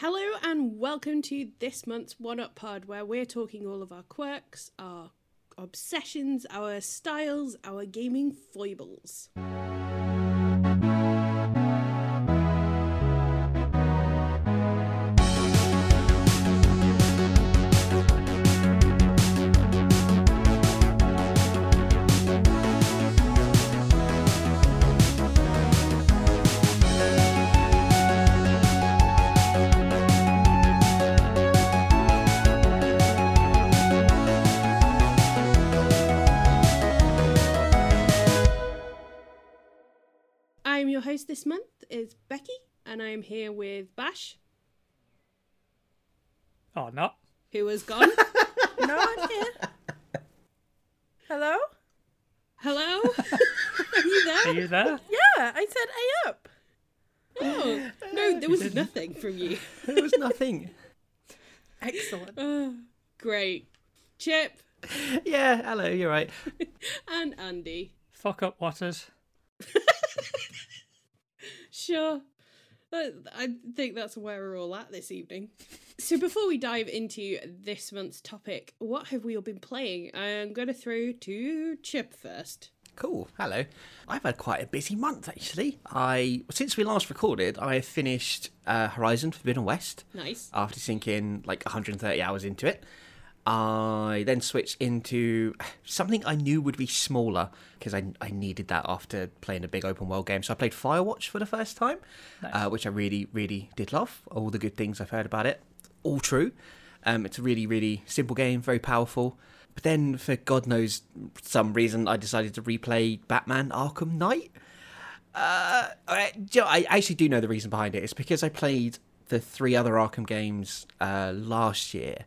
Hello and welcome to this month's One Up Pod, where we're talking all of our quirks, our obsessions, our styles, our gaming foibles. Your host this month is Becky, and I'm here with Bash, Oh, not. who has gone. No, I'm here. Hello? Hello, are you there? Are you there? Yeah, I said A up. Oh, no, there was nothing from you. There was nothing. Excellent. Oh, great, Chip yeah, hello, you're right. and Andy. Fuck up, Waters. Sure. Uh, I think that's where we're all at this evening. So, before we dive into this month's topic, what have we all been playing? I'm going to throw to Chip first. Cool. Hello. I've had quite a busy month actually. I since we last recorded, I have finished uh, Horizon Forbidden West Nice. after sinking like 130 hours into it. I then switched into something I knew would be smaller because I, I needed that after playing a big open world game. So I played Firewatch for the first time, uh, which I really, really did love. All the good things I've heard about it, all true. Um, it's a really, really simple game, very powerful. But then, for God knows some reason, I decided to replay Batman Arkham Knight. Uh, I, I actually do know the reason behind it. It's because I played the three other Arkham games uh, last year,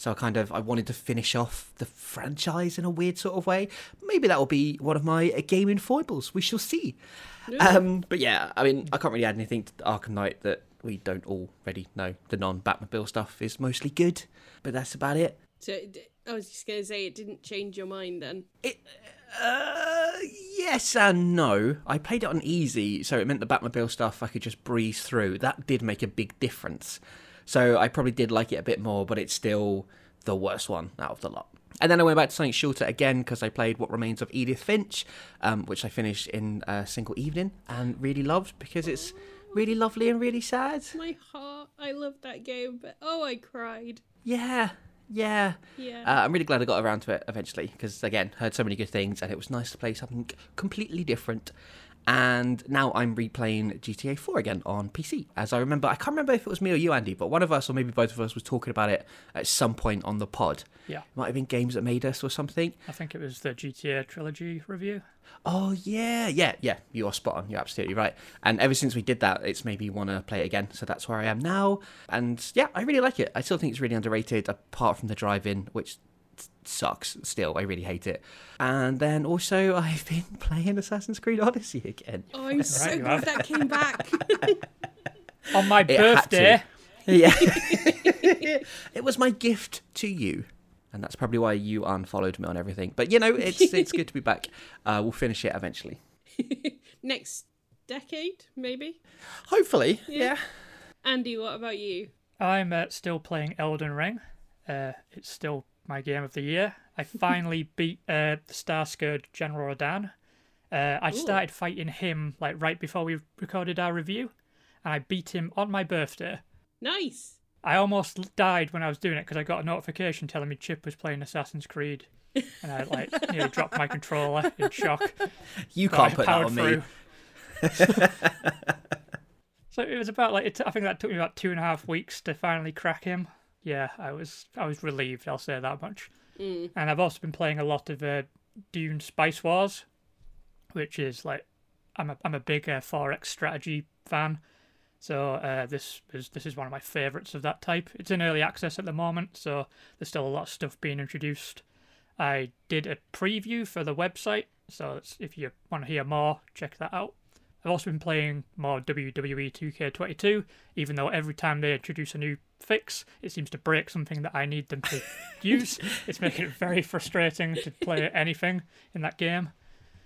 so I kind of I wanted to finish off the franchise in a weird sort of way. Maybe that will be one of my uh, gaming foibles. We shall see. Um, but yeah, I mean, I can't really add anything to Arkham Knight that we don't already know. The non-Batmobile stuff is mostly good, but that's about it. So, I was just going to say it didn't change your mind then. It, uh, yes and no. I played it on easy, so it meant the Batmobile stuff I could just breeze through. That did make a big difference. So I probably did like it a bit more, but it's still the worst one out of the lot. And then I went back to something shorter again because I played What Remains of Edith Finch, um, which I finished in a single evening and really loved because it's really lovely and really sad. My heart, I love that game, but oh, I cried. Yeah, yeah. Yeah. Uh, I'm really glad I got around to it eventually because, again, heard so many good things and it was nice to play something completely different. And now I'm replaying GTA 4 again on PC. As I remember, I can't remember if it was me or you, Andy, but one of us, or maybe both of us, was talking about it at some point on the pod. Yeah. It might have been Games That Made Us or something. I think it was the GTA trilogy review. Oh, yeah, yeah, yeah. You are spot on. You're absolutely right. And ever since we did that, it's made me want to play it again. So that's where I am now. And yeah, I really like it. I still think it's really underrated, apart from the drive in, which sucks still. I really hate it. And then also, I've been playing Assassin's Creed Odyssey again. oh, I'm so you glad that came back. On my It birthday. Yeah. it was my gift to you. And that's probably why you unfollowed me on everything. But you know, it's it's good to be back. Uh, we'll finish it eventually. Next decade, maybe. Hopefully. Yeah. yeah. Andy, what about you? I'm uh, still playing Elden Ring. Uh, it's still my game of the year. I finally beat uh, the Star-Scourge General Radahn. Uh, I Ooh. started fighting him like right before we recorded our review, and I beat him on my birthday. Nice. I almost died when I was doing it because I got a notification telling me Chip was playing Assassin's Creed, and I like nearly dropped my controller in shock. You but can't I put that powered on me. so it was about like it t- I think that took me about two and a half weeks to finally crack him. Yeah, I was I was relieved. I'll say that much. Mm. And I've also been playing a lot of uh, Dune Spice Wars, which is like I'm a I'm a big uh, 4X strategy fan. So uh, this is this is one of my favourites of that type. It's in early access at the moment, so there's still a lot of stuff being introduced. I did a preview for the website, so if you want to hear more, check that out. I've also been playing more WWE 2K22, even though every time they introduce a new fix, it seems to break something that I need them to use. It's making it very frustrating to play anything in that game.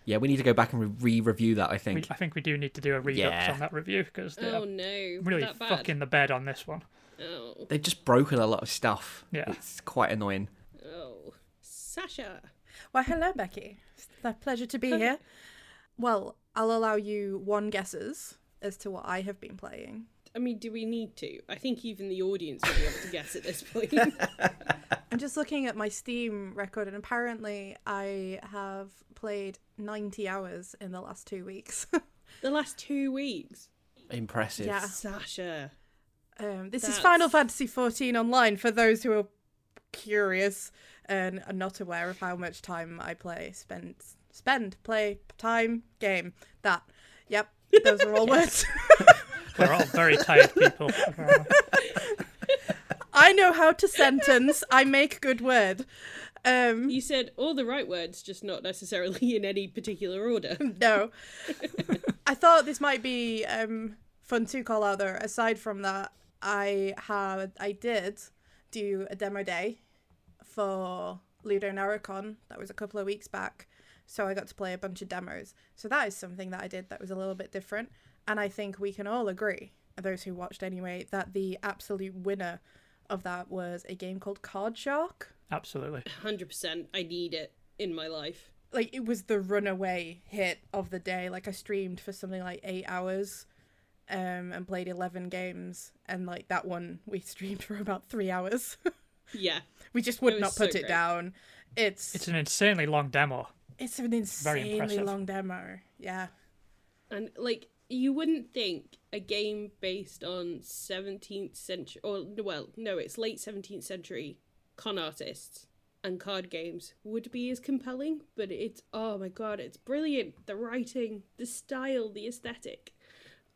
Yeah, we need to go back and re review that, I We, think. I think we do need to do a redux Yeah. on that review because they're Oh no. really fucking the bed on this one. Oh. They've just broken a lot of stuff. Yeah. It's quite annoying. Oh. Sasha. Why, hello, Becky. It's a pleasure to be here. Well, I'll allow you one guesses as to what I have been playing. I mean, do we need to? I think even the audience will be able to guess at this point. I'm just looking at my Steam record, and apparently I have played 90 hours in the last two weeks. the last two weeks. Impressive. Yeah. Sasha. Um, this is Final Fantasy XIV Online for those who are curious and are not aware of how much time I play. Spend, spend, play, time, game. That. Yep, those are all words. We're all very tired people. I know how to sentence. I make good word. Um, You said all the right words, just not necessarily in any particular order. no. I thought this might be um, fun to call out though. Aside from that, I had I did do a demo day for LudoNarraCon. That was a couple of weeks back. So I got to play a bunch of demos. So that is something that I did that was a little bit different. And I think we can all agree, those who watched anyway, that the absolute winner of that was a game called Card Shark. Absolutely. 100%. I need it in my life. like it was the runaway hit of the day. Like I streamed for something like eight hours, um, and played eleven games, and like that one we streamed for about three hours. Yeah. we just would It was not so put it great. down. It's It's an insanely long demo. It's an insanely long demo. Yeah, And, like, you wouldn't think a game based on 17th century, or, well, no, it's late 17th century con artists and card games would be as compelling, but it's, oh my god, it's brilliant. The writing, the style, the aesthetic.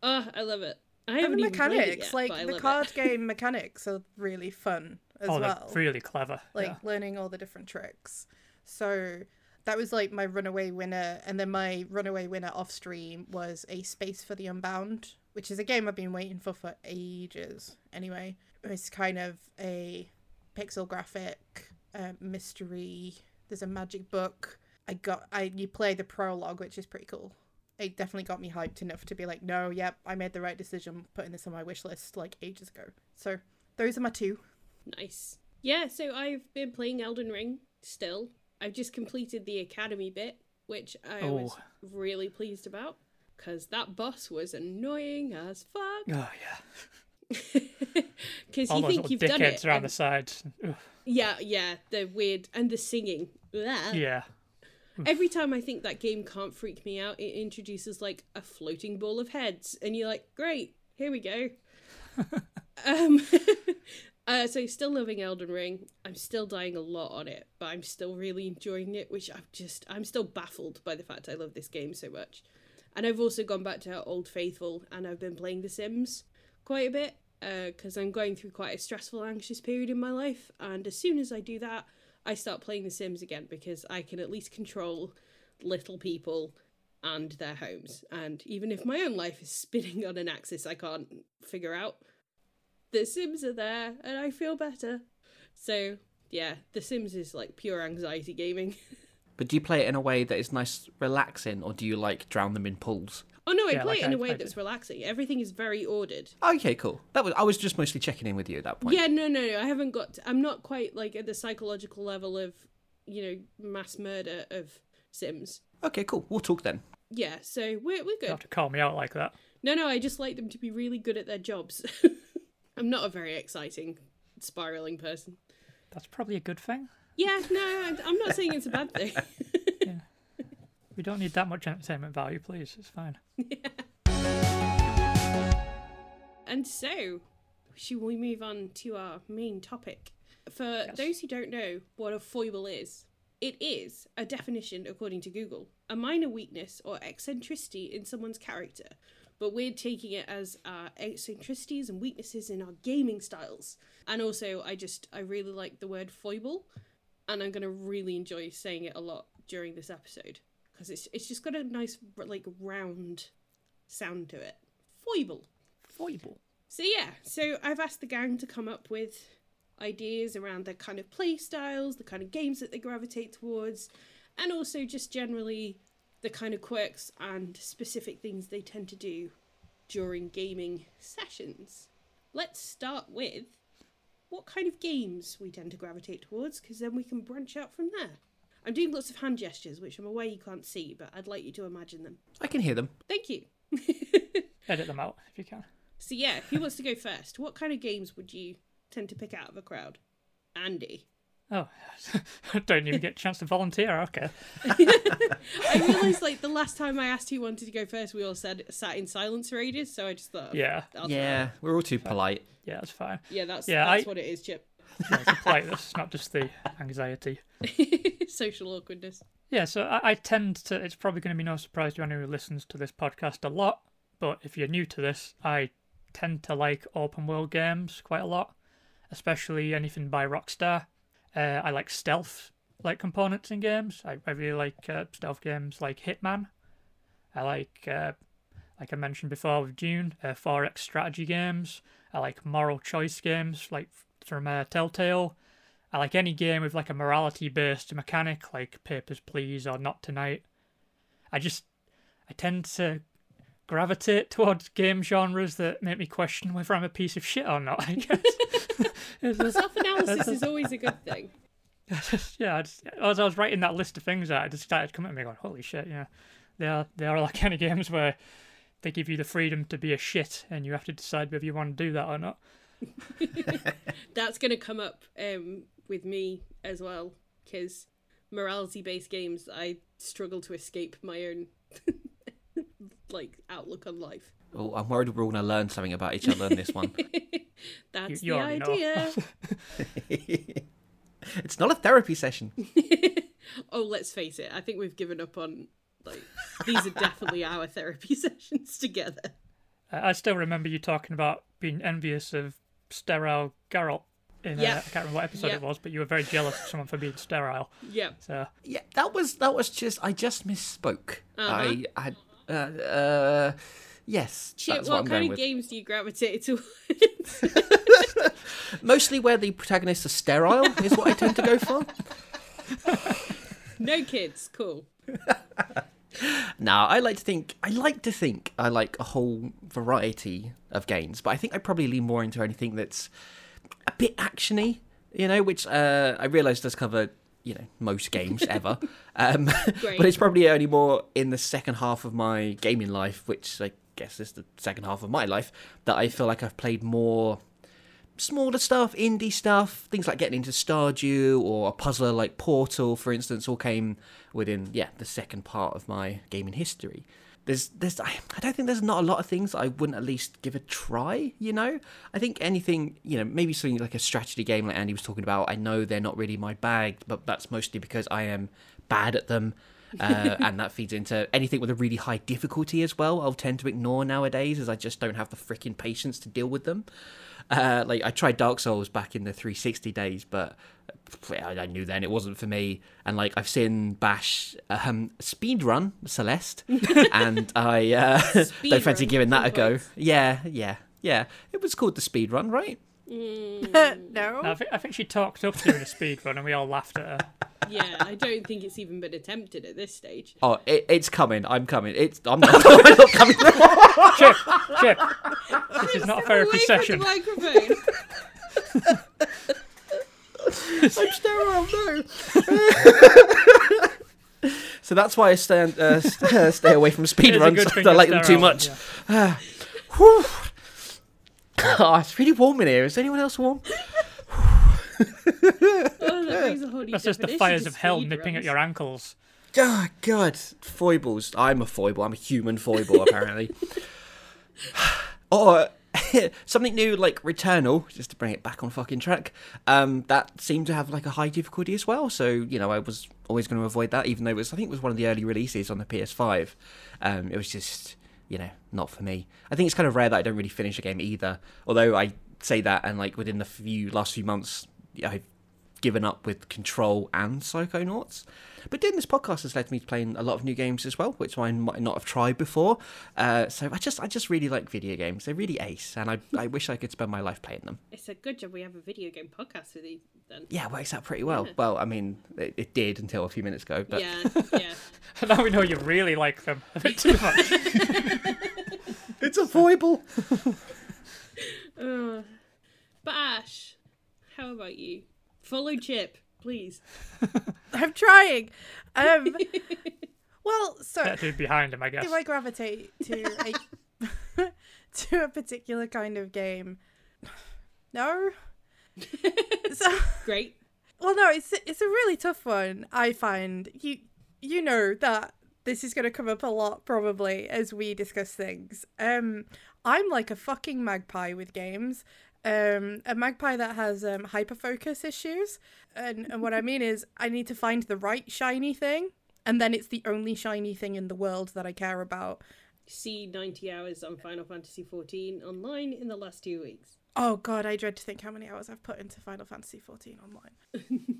Oh, I love it. I and haven't the even played it mechanics, yet, like the card it. game mechanics, are really fun as oh, well. they're really clever. like yeah. learning all the different tricks. So that was like my runaway winner, and then my runaway winner off stream was a Space for the Unbound, which is a game I've been waiting for for ages. Anyway, it's kind of a pixel graphic uh, mystery. There's a magic book. I got I you play the prologue, which is pretty cool. It definitely got me hyped enough to be like, no, yep, I made the right decision putting this on my wish list like ages ago. So those are my two. Nice. Yeah, so I've been playing Elden Ring still. I've just completed the academy bit, which I was Oh. really pleased about because that boss was annoying as fuck. Oh yeah. Because you think you've done it. around and- the sides. Ugh, Yeah, yeah, the weird and the singing. Blah. yeah. Every time I think that game can't freak me out, it introduces like a floating ball of heads, and you're like, great, here we go. um, uh, so still loving Elden Ring. I'm still dying a lot on it, but I'm still really enjoying it. Which I'm just, I'm still baffled by the fact I love this game so much. And I've also gone back to Old Faithful, and I've been playing The Sims quite a bit because I'm going through quite a stressful, anxious period in my life. And as soon as I do that, I start playing The Sims again because I can at least control little people and their homes. And even if my own life is spinning on an axis I can't figure out, The Sims are there and I feel better. So, yeah, The Sims is like pure anxiety gaming. But do you play it in a way that is nice, relaxing, or do you like drown them in pools? Oh no, I Yeah, play like it in I- a way I that's do. relaxing. Everything is very ordered. Okay, cool. That was I was just mostly checking in with you at that point. Yeah, no, no, no. I haven't got. I'm not quite like at the psychological level of, you know, mass murder of Sims. Okay, cool. We'll talk then. Yeah, so we're we're good. You good. have to call me out like that. No, no, I just like them to be really good at their jobs. I'm not a very exciting spiraling person. That's probably a good thing. Yeah, no, I'm not saying it's a bad thing. We don't need that much entertainment value, please. It's fine. Yeah. and so, should we move on to our main topic? For those who don't know what a foible is, it is a definition, according to Google, a minor weakness or eccentricity in someone's character. But we're taking it as uh, eccentricities and weaknesses in our gaming styles. And also, I just, I really like the word foible, and I'm to really enjoy saying it a lot during this episode because it's, it's just got a nice, like, round sound to it. Foible. Foible. So yeah, so I've asked the gang to come up with ideas around their kind of play styles, the kind of games that they gravitate towards, and also just generally the kind of quirks and specific things they tend to do during gaming sessions. Let's start with what kind of games we tend to gravitate towards, because then we can branch out from there. I'm doing lots of hand gestures, which I'm aware you can't see, but I'd like you to imagine them. I can hear them. Thank you. Edit them out if you can. so yeah, who wants to go first? What kind of games would you tend to pick out of a crowd? Andy. Oh, I don't even get a chance to volunteer. Okay. I realised like the last time I asked who wanted to go first, we all said sat in silence for ages. So I just thought, Yeah. I'll Yeah, we're all too polite. Yeah, that's fine. yeah, that's Yeah, that's I- what it is, Chip. Yeah, it's a politeness, not just the anxiety. Social awkwardness. Yeah, so I, I tend to. It's probably going to be no surprise to anyone who listens to this podcast a lot. But if you're new to this, I tend to like open world games quite a lot, especially anything by Rockstar. Uh, I like stealth like components in games. I, I really like uh, stealth games like Hitman. I like, uh, like I mentioned before with Dune, uh, 4X strategy games. I like moral choice games like from uh, Telltale. I like any game with like a morality based mechanic like Papers, Please or Not Tonight. I just I tend to gravitate towards game genres that make me question whether I'm a piece of shit or not. I guess. Self analysis is always a good thing. yeah, I just, as I was writing that list of things out, I just started coming at me going, "Holy shit!" Yeah, they are they are like kind of games where they give you the freedom to be a shit, and you have to decide whether you want to do that or not. That's going to come up um, with me as well, because morality based games, I struggle to escape my own like outlook on life. Oh, I'm worried we're all going to learn something about each other in this one. That's you the idea. it's not a therapy session. oh, let's face it. I think we've given up on like these are definitely our therapy sessions together. I I still remember you talking about being envious of sterile Geralt. In, Yeah. uh, I can't remember what episode Yeah. it was, but you were very jealous of someone for being sterile. Yeah. So Yeah, that was that was just I just misspoke. Uh-huh. I had uh, uh yes, what, what, kind of games do you gravitate towards? Mostly where the protagonists are sterile is what I tend to go for. no kids. Cool. Now, I like to think I like to think I like a whole variety of games, but I think I probably lean more into anything that's a bit actiony, you know, which uh, I realise does cover you know most games ever, um, but it's probably only more in the second half of my gaming life, which I guess is the second half of my life, that I feel like I've played more smaller stuff, indie stuff, things like getting into Stardew or a puzzler like Portal, for instance, all came within yeah the second part of my gaming history. There's there's I, I don't think there's not a lot of things I wouldn't at least give a try. You know, I think anything you know maybe something like a strategy game like Andy was talking about. I know they're not really my bag, but that's mostly because I am bad at them. uh, and that feeds into anything with a really high difficulty as well. I'll tend to ignore nowadays, as I just don't have the freaking patience to deal with them. Uh, like I tried Dark Souls back in the 360 days, but I knew then it wasn't for me. And like I've seen Bash um, speed run Celeste, and I uh, don't fancy giving that a go. Yeah, yeah, yeah. It was called the speed run, right? no. I, think I think she talked up during a speed run, and we all laughed at her. Yeah, I don't think it's even been attempted at this stage. Oh, it, it's coming. I'm coming. It's I'm not, I'm not coming. Chip, Chip, this is not a therapy Away session. From the microphone. I'm sterile. No. so that's why I stand uh, st- uh, stay away from speed It is a runs. I you're like them too much. yeah. Whew. Oh, it's really warm in here. Is anyone else warm? Oh, that a That's just the fires of hell speed nipping at your ankles. Oh, God. Foibles. I'm a foible. I'm a human foible, apparently. or something new like Returnal, just to bring it back on fucking track. Um, that seemed to have like a high difficulty as well. So, you know, I was always going to avoid that, even though it was, I think it was one of the early releases on the PS5. Um, it was just, you know, not for me. I think it's kind of rare that I don't really finish a game either. Although I say that, and like within the few last few months, I've given up with Control and Psychonauts. But doing this podcast has led me to playing a lot of new games as well, which I might not have tried before. Uh, so I just, I just really like video games. They're really ace, and I, I wish I could spend my life playing them. It's a good job we have a video game podcast with then. Yeah, it works out pretty well. Yeah. Well, I mean, it, it did until a few minutes ago. But Yeah, yeah. now we know you really like them a bit too much. it's a foible. Uh, but Ash, How about you? Follow Chip, please. I'm trying. Um, well, so That dude behind him, I guess. do I gravitate to a to a particular kind of game? No. so, Great. well, no, it's it's a really tough one. I find you you know that this is going to come up a lot probably as we discuss things. Um, I'm like a fucking magpie with games. Um, a magpie that has um hyper focus issues, and and what I mean is I need to find the right shiny thing, and then it's the only shiny thing in the world that I care about. See 90 hours on Final Fantasy XIV online in the last two weeks. Oh god, I dread to think how many hours I've put into Final Fantasy XIV online.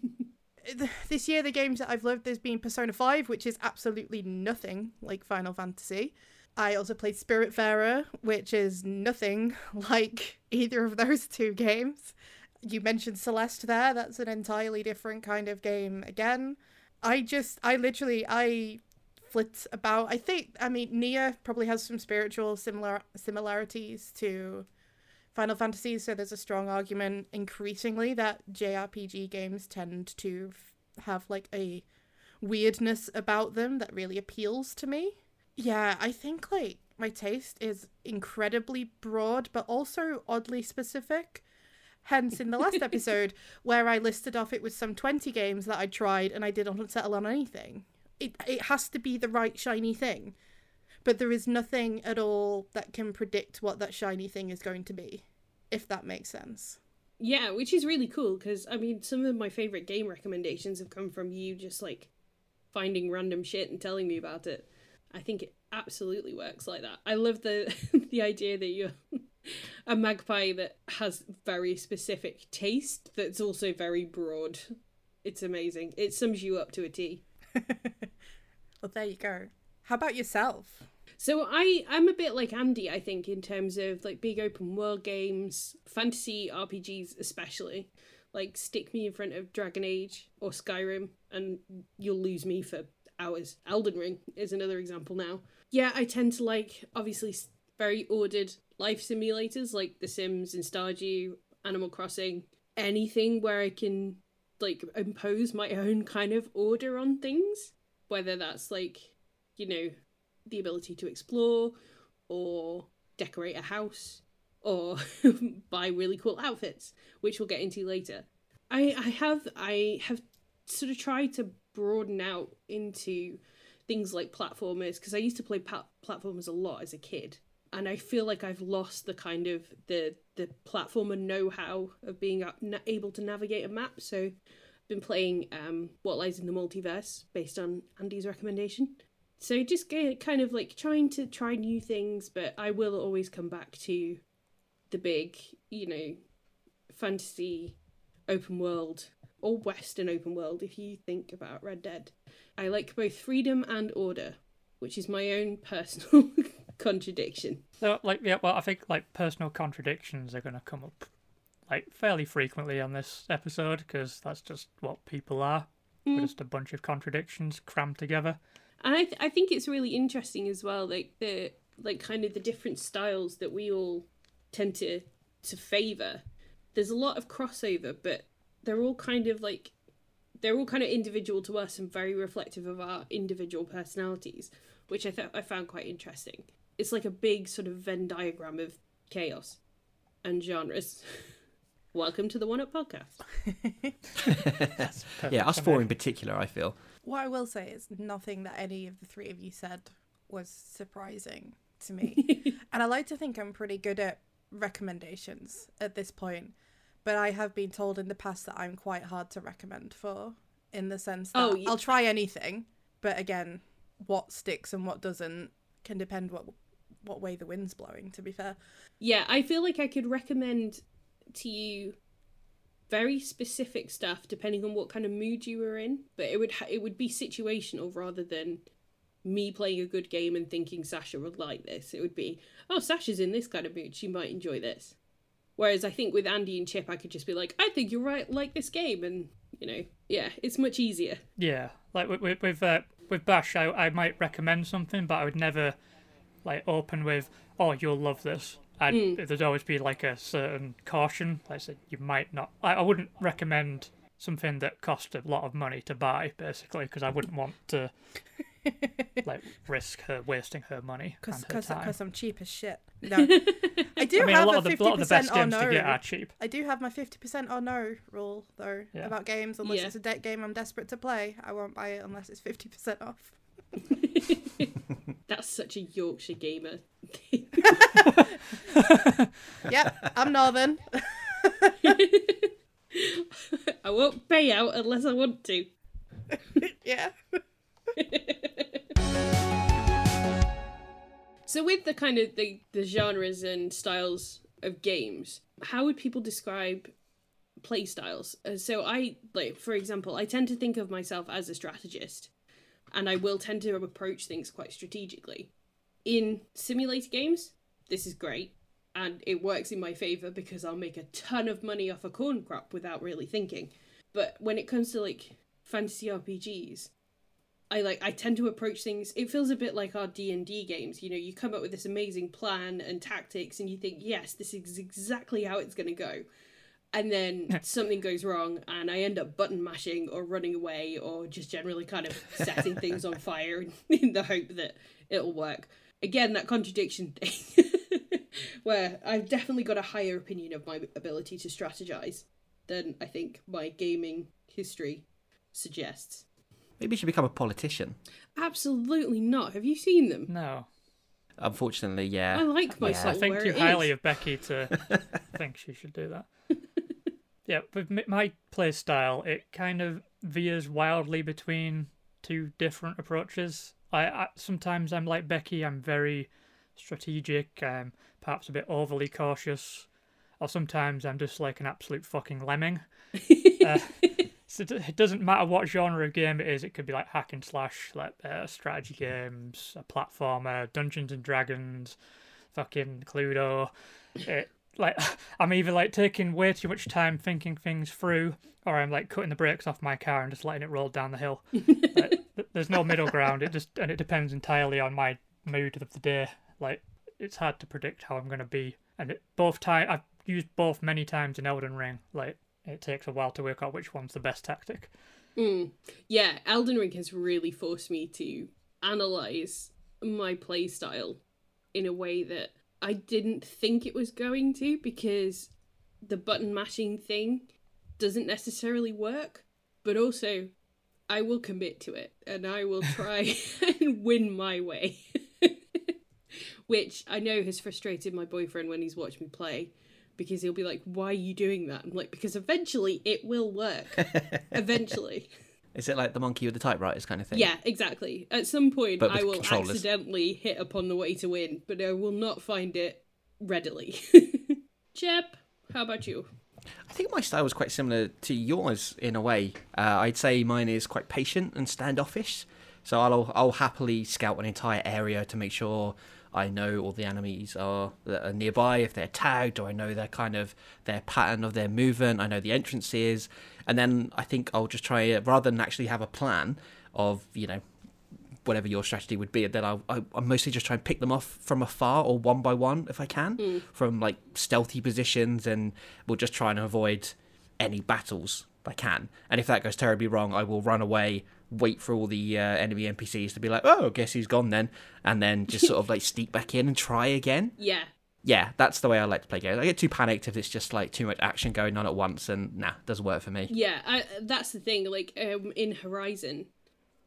This year, the games that I've loved, there's been Persona 5, which is absolutely nothing like Final Fantasy. I also played Spiritfarer, which is nothing like either of those two games. You mentioned Celeste there, that's an entirely different kind of game again. I just, I literally, I flit about. I think, I mean, NieR probably has some spiritual similar similarities to Final Fantasy, so there's a strong argument increasingly that JRPG games tend to f- have like a weirdness about them that really appeals to me. Yeah, I think like my taste is incredibly broad but also oddly specific. Hence, in the last episode, where I listed off it was some 20 games that I tried and I didn't settle on anything. It, it has to be the right shiny thing. But there is nothing at all that can predict what that shiny thing is going to be, if that makes sense. Yeah, which is really cool because I mean, some of my favorite game recommendations have come from you just like finding random shit and telling me about it. I think it absolutely works like that. I love the the idea that you're a magpie that has very specific taste that's also very broad. It's amazing. It sums you up to a T. Well, there you go. How about yourself? So I I'm a bit like Andy, I think, in terms of like big open world games, fantasy RPGs especially. Like stick me in front of Dragon Age or Skyrim and you'll lose me for hours. Elden Ring is another example now. Yeah, I tend to like obviously very ordered life simulators like The Sims and Stardew, Animal Crossing, anything where I can like impose my own kind of order on things, whether that's like, you know, the ability to explore or decorate a house or buy really cool outfits which we'll get into later. I i have i have sort of tried to broaden out into things like platformers because i used to play pa- platformers a lot as a kid and i feel like i've lost the kind of the the platformer know-how of being able to navigate a map. So i've been playing um what lies in the multiverse based on andy's recommendation so just kind of like trying to try new things, but I will always come back to the big, you know, fantasy open world or western open world if you think about Red Dead. I like both freedom and order, which is my own personal contradiction. So, like, yeah, well, I think like personal contradictions are going to come up like fairly frequently on this episode because that's just what people are. We're mm. just a bunch of contradictions crammed together. And I, th- I think it's really interesting as well, like the like kind of the different styles that we all tend to to favor. There's a lot of crossover, but they're all kind of like they're all kind of individual to us and very reflective of our individual personalities, which I thought I found quite interesting. It's like a big sort of Venn diagram of chaos and genres. Welcome to the One Up Podcast. yeah, us four in particular, I feel. What I will say is nothing that any of the three of you said was surprising to me. and I like to think I'm pretty good at recommendations at this point, but I have been told in the past that I'm quite hard to recommend for, in the sense that Oh, you- I'll try anything, but again, what sticks and what doesn't can depend what what way the wind's blowing. To be fair, Yeah, I feel like I could recommend to you very specific stuff depending on what kind of mood you were in, but it would ha- it would be situational rather than me playing a good game and thinking Sasha would like this. It would be, oh, Sasha's in this kind of mood, she might enjoy this. Whereas I think with Andy and Chip, I could just be like, I think you're right, like this game, and you know, yeah, it's much easier. Yeah, like with with uh, with Bash, I, I might recommend something, but I would never like open with, "Oh, you'll love this." I'd, Mm. there'd always be like a certain caution. Like I said, you might not. I, I wouldn't recommend something that cost a lot of money to buy, basically, because I wouldn't want to like risk her wasting her money and her time. Because I'm cheap as shit. No. I do I mean, a have lot a of the, 50% a lot of the best or games no. to get are cheap. I do have my 50% or no rule, though, Yeah. about games. Unless Yeah. it's a deck game I'm desperate to play, I won't buy it unless it's 50% off. That's such a Yorkshire gamer. Yep, I'm Northern. I won't pay out unless I want to. yeah. So with the kind of the, the genres and styles of games, how would people describe play styles? Uh, so I like for example, I tend to think of myself as a strategist and I will tend to approach things quite strategically. In simulator games, this is great and it works in my favor because I'll make a ton of money off a corn crop without really thinking. But when it comes to like fantasy RPGs, I like I tend to approach things it feels a bit like our D&D games you know you come up with this amazing plan and tactics and you think yes this is exactly how it's going to go and then something goes wrong and I end up button mashing or running away or just generally kind of setting things on fire in the hope that it'll work again that contradiction thing where I've definitely got a higher opinion of my ability to strategize than I think my gaming history suggests Maybe you should become a politician. Absolutely not. Have you seen them? No. Unfortunately, yeah. I like my Yeah, I think where too highly is. of Becky to think she should do that. Yeah, with my play style, it kind of veers wildly between two different approaches. I, I sometimes I'm like Becky. I'm very strategic. Um, perhaps a bit overly cautious, or sometimes I'm just like an absolute fucking lemming. Uh, so it it doesn't matter what genre of game it is. It could be like hack and slash, like uh, strategy games, a platformer, Dungeons and Dragons, fucking Cluedo. It, like I'm either like taking way too much time thinking things through, or I'm like cutting the brakes off my car and just letting it roll down the hill. Like, there's no middle ground. It just and it depends entirely on my mood of the day. Like it's hard to predict how I'm gonna be, and it, both time I've used both many times in Elden Ring. Like it takes a while to work out which one's the best tactic. Mm. Yeah, Elden Ring has really forced me to analyze my play style in a way that I didn't think it was going to because the button mashing thing doesn't necessarily work, but also I will commit to it and I will try and win my way. Which I know has frustrated my boyfriend when he's watched me play because he'll be like, Why are you doing that? I'm like, Because eventually it will work. eventually. Is it like the monkey with the typewriters kind of thing? Yeah, exactly. At some point, I will accidentally hit upon the way to win, but I will not find it readily. Jep, how about you? I think my style was quite similar to yours in a way. Uh, I'd say mine is quite patient and standoffish. So I'll I'll happily scout an entire area to make sure I know all the enemies are that are nearby if they're tagged, or I know their kind of their pattern of their movement. I know the entrances, and then I think I'll just try rather than actually have a plan of you know whatever your strategy would be. Then I'll I, I mostly just try and pick them off from afar or one by one if I can hmm. from like stealthy positions, and we'll just try and avoid any battles I can. And if that goes terribly wrong, I will run away, wait for all the uh, enemy NPCs to be like, oh, I guess he's gone then, and then just sort of like sneak back in and try again. Yeah, Yeah, that's the way I like to play games. I get too panicked if it's just like too much action going on at once, and nah, it doesn't work for me. yeah, I, that's the thing. Like um, in Horizon,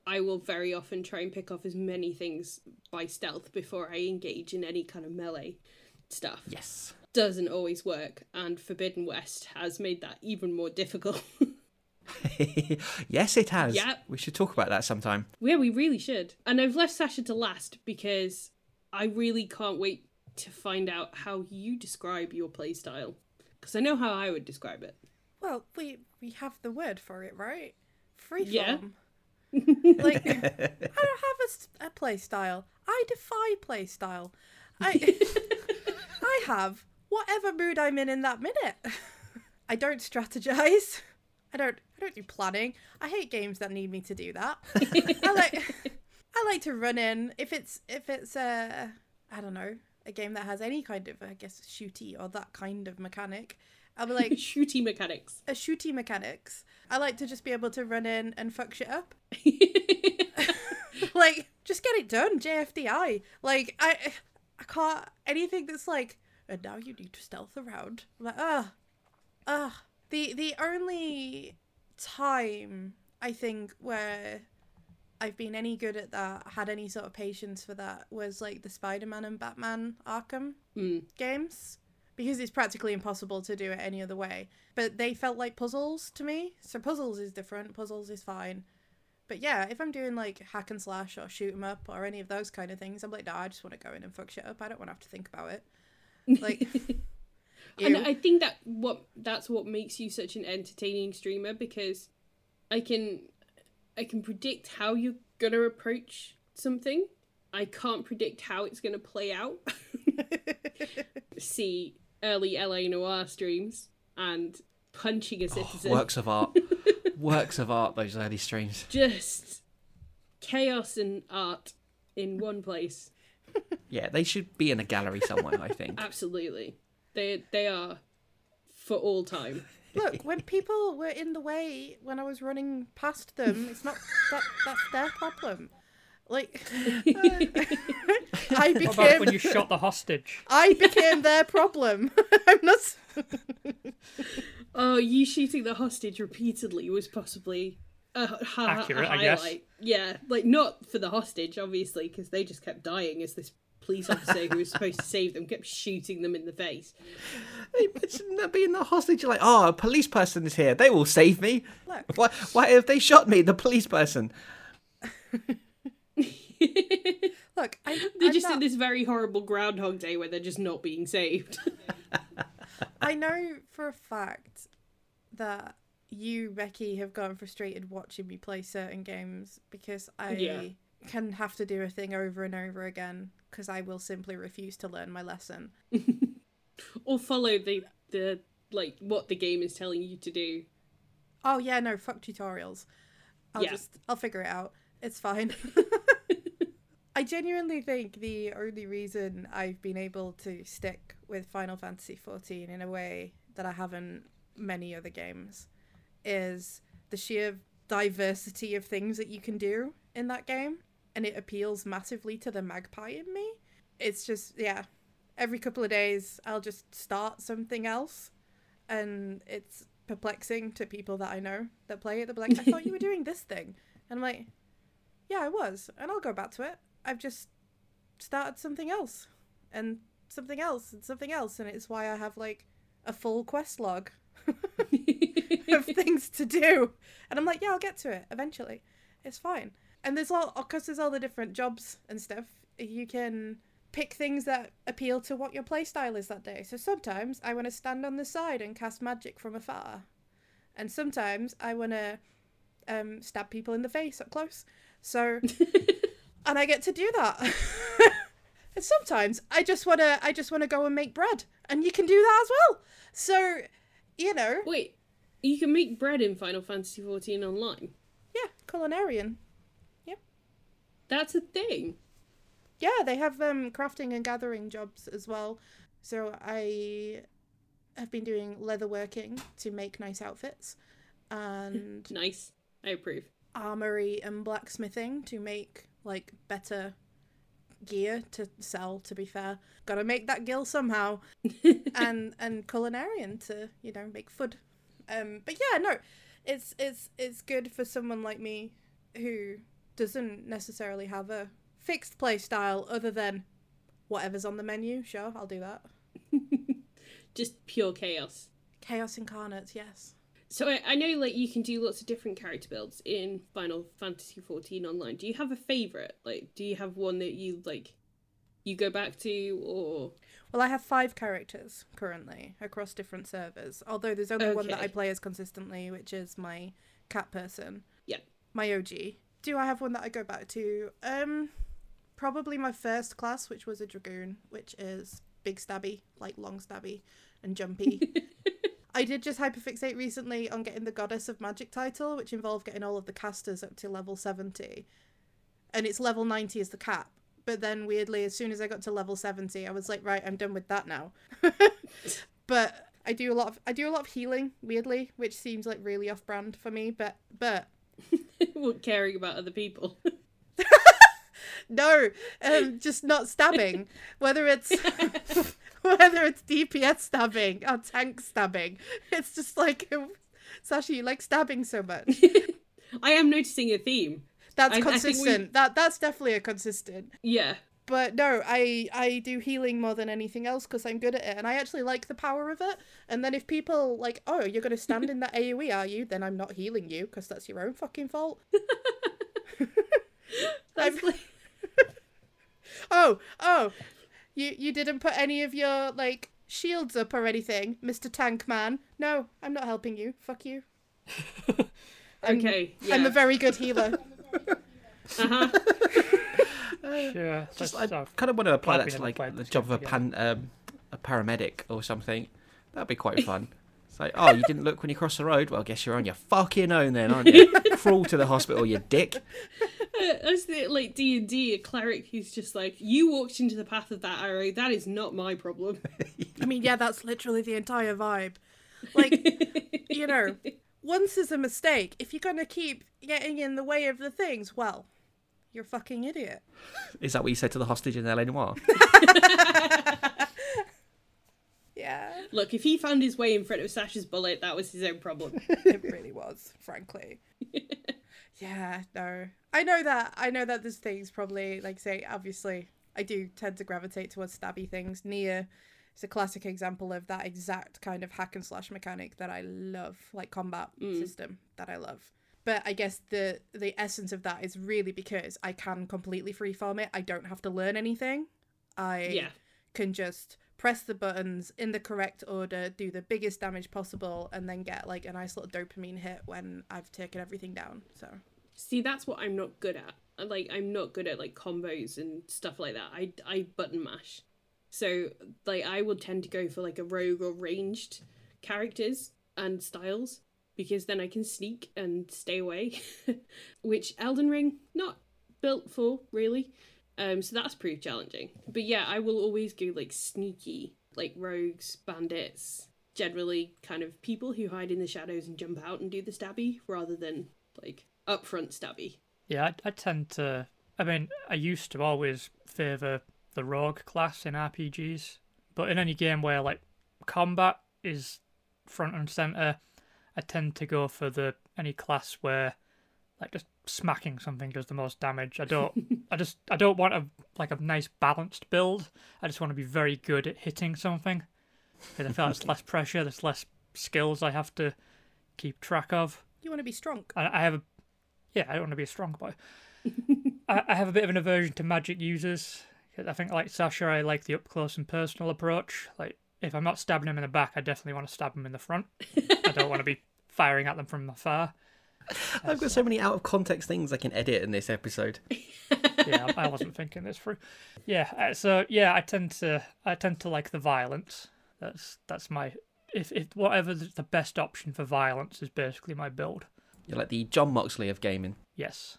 I will very often try and pick off as many things by stealth before I engage in any kind of melee stuff. Yes. Doesn't always work, and Forbidden West has made that even more difficult. yes, it has. Yep. We should talk about that sometime. Yeah, we really should. And I've left Sasha to last because I really can't wait to find out how you describe your playstyle. Because I know how I would describe it. Well, we we have the word for it, right? Freeform. Yeah. like I don't have a, play style. I defy play style. I I have whatever mood I'm in in that minute. I don't strategize. I don't I don't do planning. I hate games that need me to do that. I like I like to run in if it's if it's uh I don't know a game that has any kind of, I guess, shooty or that kind of mechanic, I'll be like, Shooty mechanics. a shooty mechanics. I like to just be able to run in and fuck shit up. like, just get it done, JFDI. Like, I, I can't anything that's like, and now you need to stealth around. I'm like, ah, ah. The the only time I think where I've been any good at that, had any sort of patience for that, was like the Spider Man and Batman Arkham Mm. games because it's practically impossible to do it any other way. But they felt like puzzles to me. So puzzles is different. Puzzles is fine. But yeah, if I'm doing like hack and slash or shoot 'em up or any of those kind of things, I'm like, no, I just want to go in and fuck shit up. I don't want to have to think about it. Like, And. I think that what that's what makes you such an entertaining streamer because I can I can predict how you're gonna approach something. I can't predict how it's gonna play out. See early LA Noire streams and punching a oh, citizen. Works of art. Works of art, those early streams. Just chaos and art in one place. Yeah, they should be in a gallery somewhere, I think. Absolutely. They they are for all time. Look, when people were in the way when I was running past them, it's not that that's their problem. Like, uh, I What about became when you shot the hostage? I became their problem. I'm not. Oh, you shooting the hostage repeatedly was possibly a, ha- Accurate, a I guess. Yeah, like not for the hostage, obviously, because they just kept dying as this police officer who was supposed to save them kept shooting them in the face. Imagine that being the hostage. You're like, oh, a police person is here. They will save me. Look. Why, why have they shot me? The police person. Look, I, They're I'm just not, in this very horrible Groundhog Day where they're just not being saved. I know for a fact that you, Becky, have gotten frustrated watching me play certain games because I Yeah. can have to do a thing over and over again because I will simply refuse to learn my lesson. or follow the the like what the game is telling you to do. Oh yeah, no, fuck tutorials. I'll Yeah. just I'll figure it out. It's fine. I genuinely think the only reason I've been able to stick with Final Fantasy XIV in a way that I haven't many other games is the sheer diversity of things that you can do in that game and it appeals massively to the magpie in me. It's just yeah, every couple of days I'll just start something else and it's perplexing to people that I know that play it. They'll be like, I thought you were doing this thing. And I'm like, yeah, I was. And I'll go back to it. I've just started something else and something else and something else. And it's why I have like a full quest log of things to do. And I'm like, yeah, I'll get to it eventually. It's fine. And there's all, because there's all the different jobs and stuff, you can pick things that appeal to what your playstyle is that day. So sometimes I want to stand on the side and cast magic from afar. And sometimes I want to um, stab people in the face up close. So, and I get to do that. and sometimes I just want to I just want to go and make bread. And you can do that as well. So, you know, Wait, you can make bread in Final Fantasy XIV online. yeah, culinarian. That's a thing. Yeah, they have um crafting and gathering jobs as well. So I have been doing leather working to make nice outfits and Nice. I approve. armory and blacksmithing to make like better gear to sell to be fair. Got to make that gil somehow. and and culinarian to, you know, make food. Um but yeah, no. It's it's it's good for someone like me who doesn't necessarily have a fixed play style other than whatever's on the menu. Sure, I'll do that. Just pure chaos. Chaos incarnate, yes. So I, I know like you can do lots of different character builds in Final Fantasy XIV online. Do you have a favorite? Like, do you have one that you like, you go back to, or Well, I have five characters currently across different servers. Although there's only one that I play as consistently, which is my cat person. Yeah. My OG. Do I have one that I go back to? Um, probably my first class, which was a dragoon, which is big stabby, like long stabby, and jumpy. I did just hyperfixate recently on getting the Goddess of Magic title, which involved getting all of the casters up to level 70. And it's level 90 as the cap, but then weirdly, as soon as I got to level seventy, I was like, right, I'm done with that now. but I do a lot of I do a lot of healing, weirdly, which seems like really off brand for me. But but caring about other people. no, um, just not stabbing. Whether it's whether it's DPS stabbing or tank stabbing, it's just like Sasha, you like stabbing so much. I am noticing a theme. That's I- I we- consistent. That that's definitely a consistent. Yeah. But no, I I do healing more than anything else because I'm good at it, and I actually like the power of it. And then if people like, oh, you're gonna stand in that AOE, are you? Then I'm not healing you because that's your own fucking fault. That's like, Oh, oh, you you didn't put any of your like shields up or anything, Mister Tank Man. No, I'm not helping you. Fuck you. I'm- okay. Yeah. I'm a very good healer. uh-huh. Sure. Just, I I've kind of want to apply that to like played the job of a pan, um, a paramedic or something. That'd be quite fun. It's like, oh, you didn't look when you crossed the road. Well, guess you're on your fucking own then, aren't you? Crawl to the hospital, you dick. As the like D and D, a cleric who's just like, you walked into the path of that arrow. That is not my problem. I mean, yeah, that's literally the entire vibe. Like, you know, once is a mistake. If you're gonna keep getting in the way of the things, well, you're a fucking idiot. Is that what you said to the hostage in L.A. Noire? Yeah, Look, if he found his way in front of Sasha's bullet, that was his own problem. it really was, frankly. yeah, no, I know that. I know that there's things probably like say, obviously, I do tend to gravitate towards stabby things. NieR is a classic example of that exact kind of hack and slash mechanic that I love, like combat mm. system that I love. But I guess the the essence of that is really because I can completely freeform it. I don't have to learn anything. I Yeah. can just press the buttons in the correct order, do the biggest damage possible, and then get like a nice little dopamine hit when I've taken everything down. So See, that's what I'm not good at. Uh, like, I'm not good at like combos and stuff like that. I I button mash, so like I would tend to go for like a rogue or ranged characters and styles because then I can sneak and stay away, which Elden Ring not built for really. Um, so that's pretty challenging. But yeah, I will always go like sneaky, like rogues, bandits, generally kind of people who hide in the shadows and jump out and do the stabby rather than like upfront stabby. Yeah, I, I tend to. I mean, I used to always favour the rogue class in RPGs, but in any game where like combat is front and center, I tend to go for the any class where like just smacking something does the most damage. I don't. I just. I don't want a like a nice balanced build. I just want to be very good at hitting something because I feel like there's less pressure. There's less skills I have to keep track of. you want to be strong. I, I have a yeah, I don't want to be a strong boy. I, I have a bit of an aversion to magic users. I think like Sasha, I like the up close and personal approach. Like if I'm not stabbing him in the back, I definitely want to stab him in the front. I don't want to be firing at them from afar. I've got so many out of context things I can edit in this episode. Yeah, I I wasn't thinking this through. Yeah, uh, so yeah, I tend to I tend to like the violence. That's that's my if if whatever the the best option for violence is basically my build. You're like the Jon Moxley of gaming. Yes,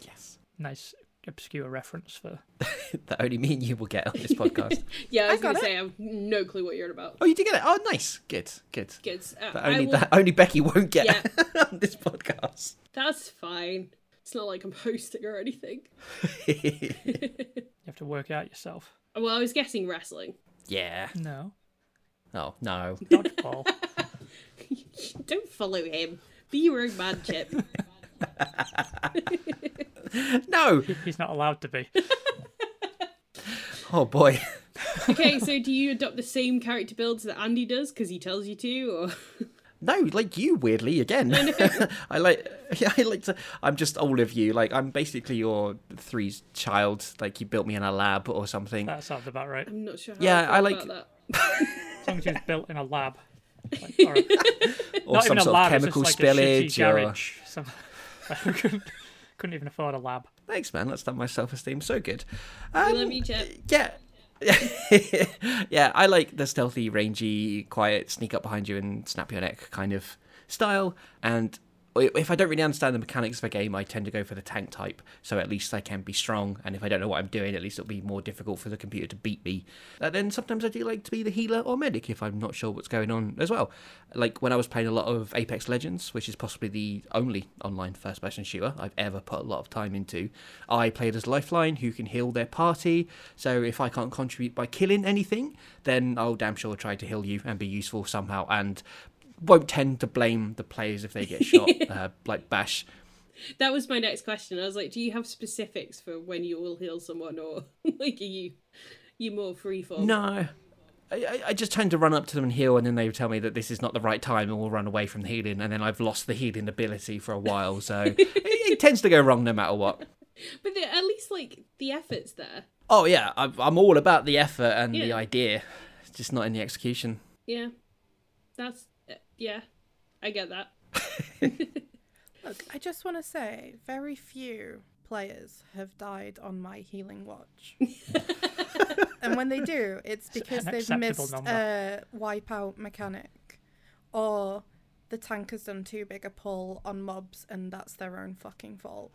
Yes. nice obscure reference for That only me and you will get on this podcast. Yeah, I I was got gonna it. say I have no clue what you're about. oh, you did get it. Oh, nice. Good. Good. Good. Uh, But I only will- that only Becky won't get Yeah. on this podcast. That's fine. It's not like I'm hosting or anything. you have to work out yourself. Well, I was guessing wrestling. yeah. No. Oh no. Dodgeball. Don't follow him. Be your own man, Chip. No. He's not allowed to be. Oh boy. okay, so do you adopt the same character builds that Andy does because he tells you to, or No, like you weirdly again. I like yeah, I like to I'm just all of you. Like I'm basically your three's child. Like you built me in a lab or something. That sounds about right. I'm not sure. How Yeah, I, feel I like- about that. As long as it's built in a lab. Like, or, or not some even a sort lab, of chemical just like a spillage or garage. Some, I couldn't, couldn't even afford a lab. Thanks man, that's done my self esteem so good. I Um, love you, Chip. yeah. yeah, I like the stealthy, rangy, quiet, sneak up behind you and snap your neck kind of style. And if I don't really understand the mechanics of a game, I tend to go for the tank type. So at least I can be strong, and if I don't know what I'm doing, at least it'll be more difficult for the computer to beat me. And then sometimes I do like to be the healer or medic if I'm not sure what's going on as well. Like when I was playing a lot of Apex Legends, which is possibly the only online first-person shooter I've ever put a lot of time into, I played as Lifeline, who can heal their party. So if I can't contribute by killing anything, then I'll damn sure try to heal you and be useful somehow. And won't tend to blame the players if they get shot, uh, like Bash. That was my next question. I was like, do you have specifics for when you will heal someone, or like are you you more freeform? No. I, I just tend to run up to them and heal, and then they tell me that this is not the right time, and we'll run away from the healing, and then I've lost the healing ability for a while, so it, it tends to go wrong no matter what. But the, at least like the effort's there. Oh yeah, I'm, I'm all about the effort and the idea, it's just not in the execution. Yeah, that's yeah, I get that. Look, I just want to say, very few players have died on my healing watch. and when they do, it's because an they've missed number. a wipeout mechanic, or the tank has done too big a pull on mobs, and that's their own fucking fault.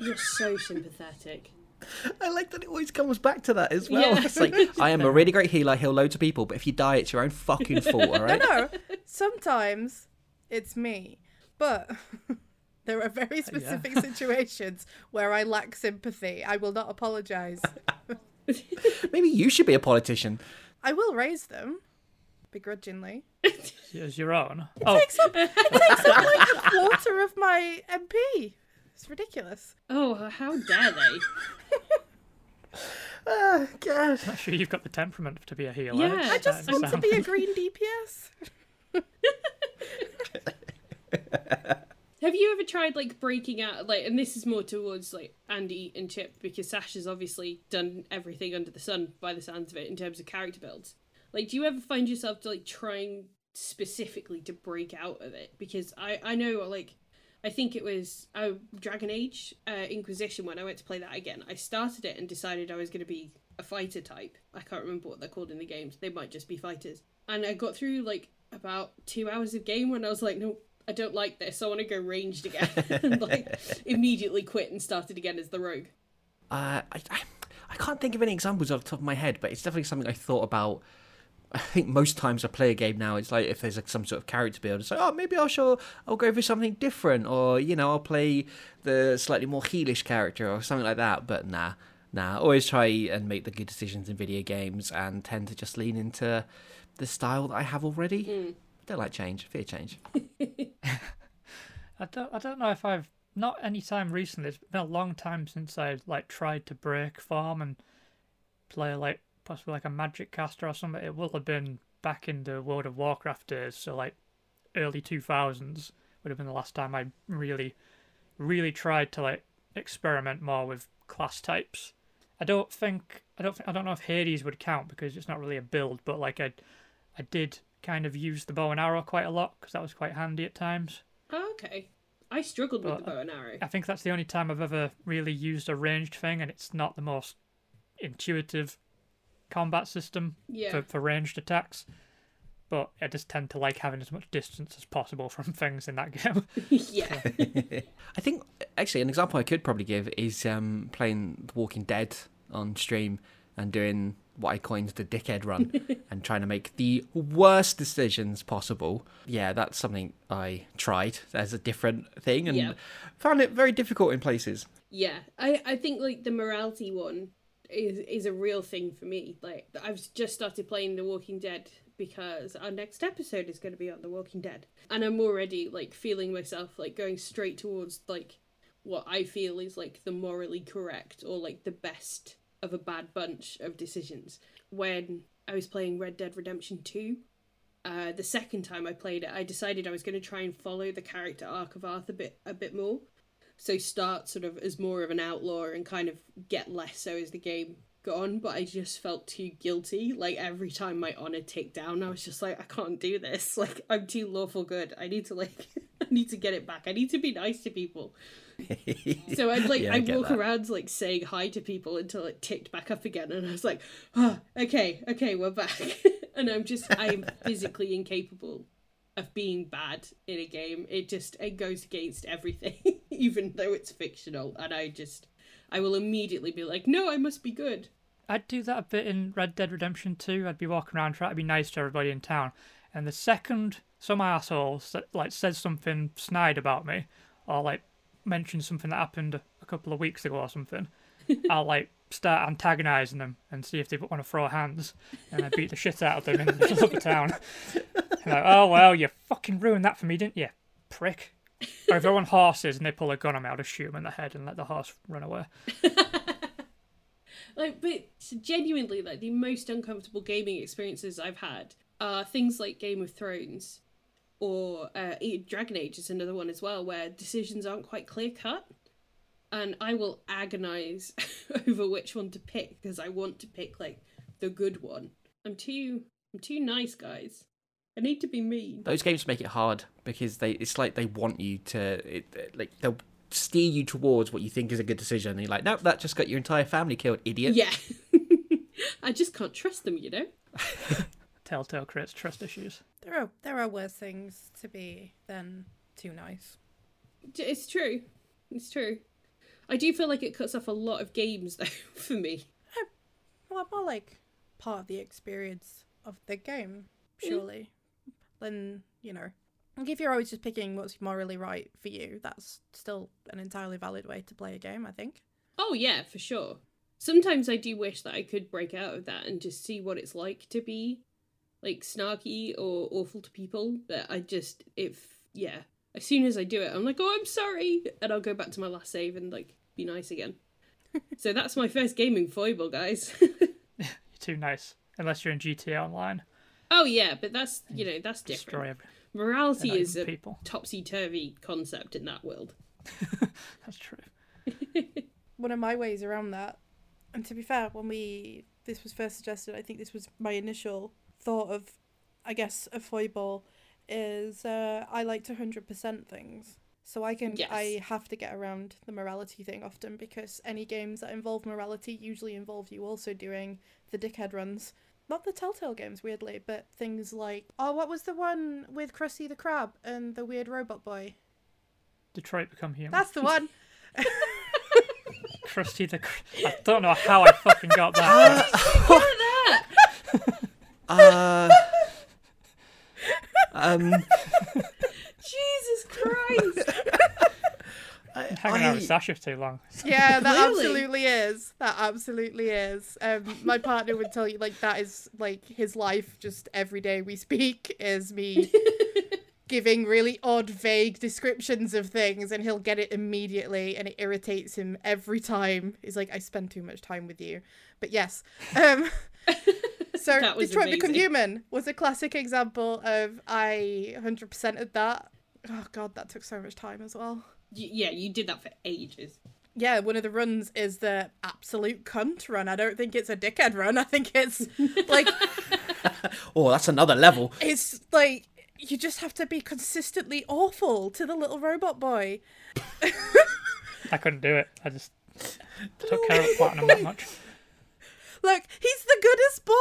You're so sympathetic. I like that it always comes back to that as well. Yeah. It's like I am a really great healer, I heal loads of people, but if you die, it's your own fucking fault. All right. No, sometimes it's me, but there are very specific situations where I lack sympathy. I will not apologize. Maybe you should be a politician. I will raise them begrudgingly. As your own. Oh, takes up, it takes up like a quarter of my MP. It's ridiculous. Oh, how dare they? Oh, God. I'm not sure you've got the temperament to be a healer. Yeah. I just starting want to sound- be a green DPS. Have you ever tried like breaking out like and this is more towards like Andy and Chip because Sash has obviously done everything under the sun by the sounds of it in terms of character builds. Like do you ever find yourself like trying specifically to break out of it? Because I I know like I think it was uh, Dragon Age uh, Inquisition when I went to play that again. I started it and decided I was going to be a fighter type. I can't remember what they're called in the games. They might just be fighters. And I got through like about two hours of game when I was like, no, I don't like this. I want to go ranged again. and like immediately quit and started again as the rogue. Uh, I, I, I can't think of any examples off the top of my head, but it's definitely something I thought about. I think most times I play a game now, it's like if there's like some sort of character build, it's like, oh, maybe I'll show, I'll go for something different, or you know, I'll play the slightly more heelish character or something like that. But nah, nah, always try and make the good decisions in video games, and tend to just lean into the style that I have already. I don't like change, fear change. I don't. I don't know if I've not any time recently. It's been a long time since I like tried to break form and play like possibly like a magic caster or something. It will have been back in the World of Warcraft days, so like early two thousands would have been the last time I really, really tried to like experiment more with class types. I don't think I don't think I don't know if Hades would count because it's not really a build, but like I, I did kind of use the bow and arrow quite a lot because that was quite handy at times. Oh, okay. I struggled with the bow and arrow. I think that's the only time I've ever really used a ranged thing, and it's not the most intuitive combat system Yeah. for, for ranged attacks. But I just tend to like having as much distance as possible from things in that game. yeah. I think actually an example I could probably give is um, playing The Walking Dead on stream and doing what I coined the dickhead run and trying to make the worst decisions possible. Yeah, that's something I tried as a different thing and Yeah. found it very difficult in places. Yeah, I, I think like the morality one is is a real thing for me. Like I've just started playing The Walking Dead because our next episode is going to be on The Walking Dead, and I'm already like feeling myself like going straight towards like what I feel is like the morally correct or like the best of a bad bunch of decisions. When I was playing Red Dead Redemption Two, uh, the second time I played it, I decided I was going to try and follow the character arc of Arthur a bit a bit more. So start sort of as more of an outlaw and kind of get less so as the game got on. But I just felt too guilty. Like every time my honor ticked down, I was just like, I can't do this. Like I'm too lawful good. I need to like, I need to get it back. I need to be nice to people. So I'd like Yeah, I I'd walk that. around like saying hi to people until it ticked back up again, and I was like, oh, okay, okay, we're back. and I'm just I'm physically incapable of being bad in a game. It just it goes against everything, even though it's fictional. And I just I will immediately be like, no, I must be good. I'd do that a bit in Red Dead Redemption 2. I'd be walking around trying to be nice to everybody in town, and the second some asshole that like says something snide about me, or like mentions something that happened a couple of weeks ago or something, I'll like start antagonizing them and see if they want to throw hands, and I beat the shit out of them in the middle of the town. Like, oh well, you fucking ruined that for me, didn't you, prick? Or if on horses and they pull a gun on me, I'll just shoot them in the head and let the horse run away. like, but genuinely, like the most uncomfortable gaming experiences I've had are things like Game of Thrones or uh, Dragon Age is another one as well, where decisions aren't quite clear cut and I will agonize over which one to pick because I want to pick like the good one. I'm too I'm too nice, guys. I need to be mean. Those games make it hard because they it's like they want you to it, like they'll steer you towards what you think is a good decision. And you're like, nope, that just got your entire family killed, idiot. Yeah. I just can't trust them, you know. Telltale creates trust issues. There are there are worse things to be than too nice. It's true. It's true. I do feel like it cuts off a lot of games though for me. Well, more like part of the experience of the game, surely. Mm. Then you know, like if you're always just picking what's morally right for you, that's still an entirely valid way to play a game. I think. Oh yeah, for sure. Sometimes I do wish that I could break out of that and just see what it's like to be like snarky or awful to people. But I just if yeah, as soon as I do it, I'm like, oh, I'm sorry, and I'll go back to my last save and like be nice again. so that's my first gaming foible, guys. you're too nice, unless you're in GTA Online. Oh yeah, but that's you know that's different. Every... Morality is a topsy turvy concept in that world. that's true. One of my ways around that, and to be fair, when we this was first suggested, I think this was my initial thought of, I guess, a foible is uh, I like to hundred percent things. So I can yes. I have to get around the morality thing often because any games that involve morality usually involve you also doing the dickhead runs. Not the Telltale games, weirdly, but things like oh, what was the one with Krusty the Crab and the weird robot boy? Detroit Become Human. That's the one. Krusty the. Cr- I don't know how I fucking got that. How did you get that? uh. Um, Jesus Christ! I, hanging I, out with Sasha too long. Yeah, that absolutely is. That absolutely is. Um, my partner would tell you like that is like his life. Just every day we speak is me giving really odd, vague descriptions of things, and he'll get it immediately, and it irritates him every time. He's like, "I spend too much time with you," but yes. Um, so Detroit amazing. Become Human was a classic example of I 100% of that. Oh god, that took so much time as well. Y- yeah, you did that for ages. Yeah, one of the runs is the absolute cunt run. I don't think it's a dickhead run. I think it's like Oh, that's another level. It's like you just have to be consistently awful to the little robot boy. I couldn't do it. I just took care of platinum that much. Look, he's the goodest boy.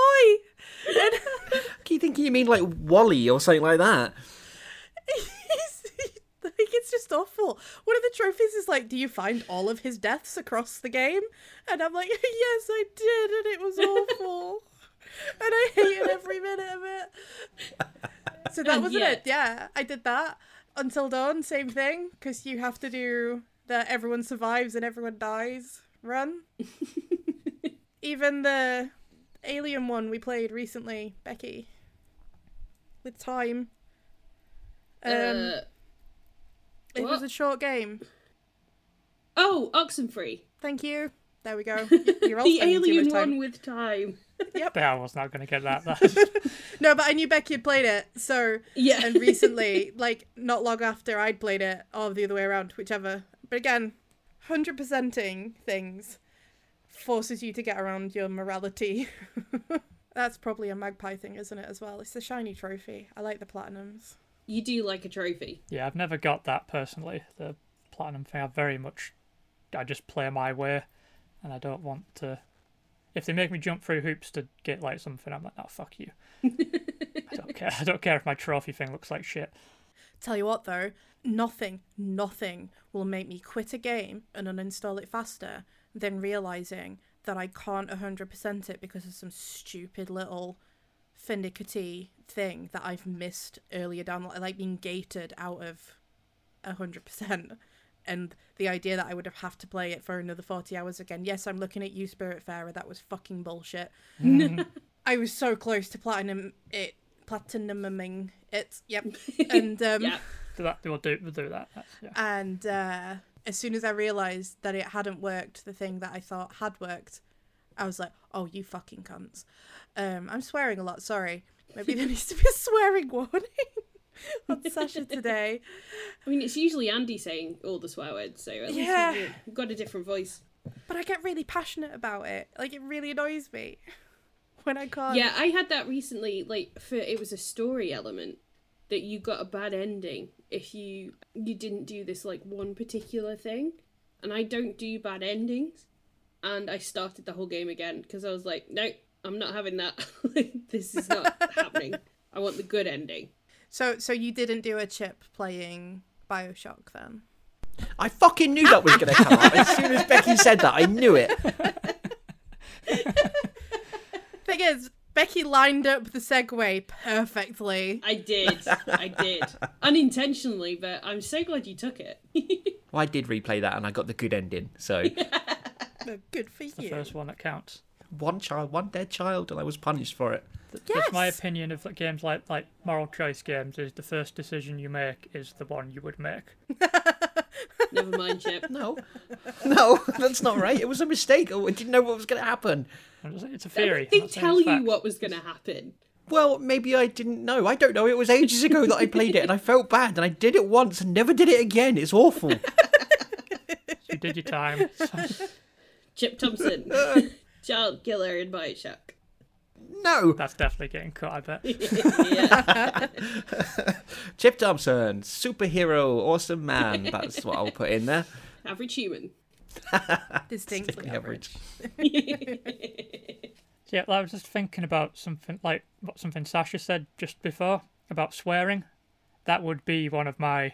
And you think you mean like WALL-E or something like that? He's, he, like it's just awful. One of the trophies is like, do you find all of his deaths across the game? And I'm like, yes, I did, and it was awful. and I hated every minute of it. So that was yet... it. Yeah, I did that. Until Dawn, same thing, because you have to do the everyone survives and everyone dies run even the alien one we played recently, Becky, with time. Um, uh, it was a short game. Oh, Oxenfree. Thank you. There we go. You're the alien one with time. Yep. I was not going to get that. no, but I knew Becky had played it. So yeah, and recently, like not long after I'd played it, or the other way around, whichever. But again, hundred percenting things forces you to get around your morality. That's probably a magpie thing, isn't it, as well? It's the shiny trophy. I like the platinums. You do like a trophy. Yeah, I've never got that personally, the platinum thing. I very much I just play my way and I don't want to if they make me jump through hoops to get like something, I'm like, no, fuck you. I don't care. I don't care if my trophy thing looks like shit. Tell you what though, nothing, nothing will make me quit a game and uninstall it faster than realizing that I can't 100% it because of some stupid little finicky thing that I've missed earlier down, like being gated out of 100%. And the idea that I would have have to play it for another 40 hours again. Yes, I'm looking at you, Spiritfarer. That was fucking bullshit. I was so close to platinum it, platinuming it. Yep. And um, Yeah. Do that. We'll do. We'll do that. That's, yeah. and uh, as soon as I realised that it hadn't worked, the thing that I thought had worked, I was like, "Oh, you fucking cunts!" Um, I'm swearing a lot. Sorry. Maybe there needs to be a swearing warning on Sasha today. I mean, it's usually Andy saying all the swear words, so at least Yeah. you've you've got a different voice. But I get really passionate about it. Like it really annoys me when I can't. Yeah, I had that recently. Like, for it was a story element that you got a bad ending if you you didn't do this like one particular thing, and I don't do bad endings, and I started the whole game again because I was like, no, I'm not having that. This is not happening. I want the good ending. So so you didn't do a chip playing Bioshock then? I fucking knew that was going to come up. As soon as Becky said that, I knew it. Thing is, Becky lined up the segue perfectly. I did, I did, unintentionally, but I'm so glad you took it. Well, I did replay that and I got the good ending. So Good for The you. first one that counts. one child, one dead child, and I was punished for it. Th- That's my opinion of games like like moral choice games. Is the first decision you make is the one you would make. Never mind, Chip. No, no, that's not right. It was a mistake. I didn't know what was going to happen. I'm just- It's a theory. They I'm not saying tell you fact. what was going to happen. Well, maybe I didn't know. I don't know. It was ages ago that I played it, and I felt bad, and I did it once and never did it again. It's awful. You did your time. Chip Thompson, child killer in Bioshock. No, That's definitely getting cut. I bet. Chip Thompson, superhero, awesome man. That's what I'll put in there. Average human. Distinctly Stick average. So, yeah, I was just thinking about something like what something Sasha said just before about swearing. That would be one of my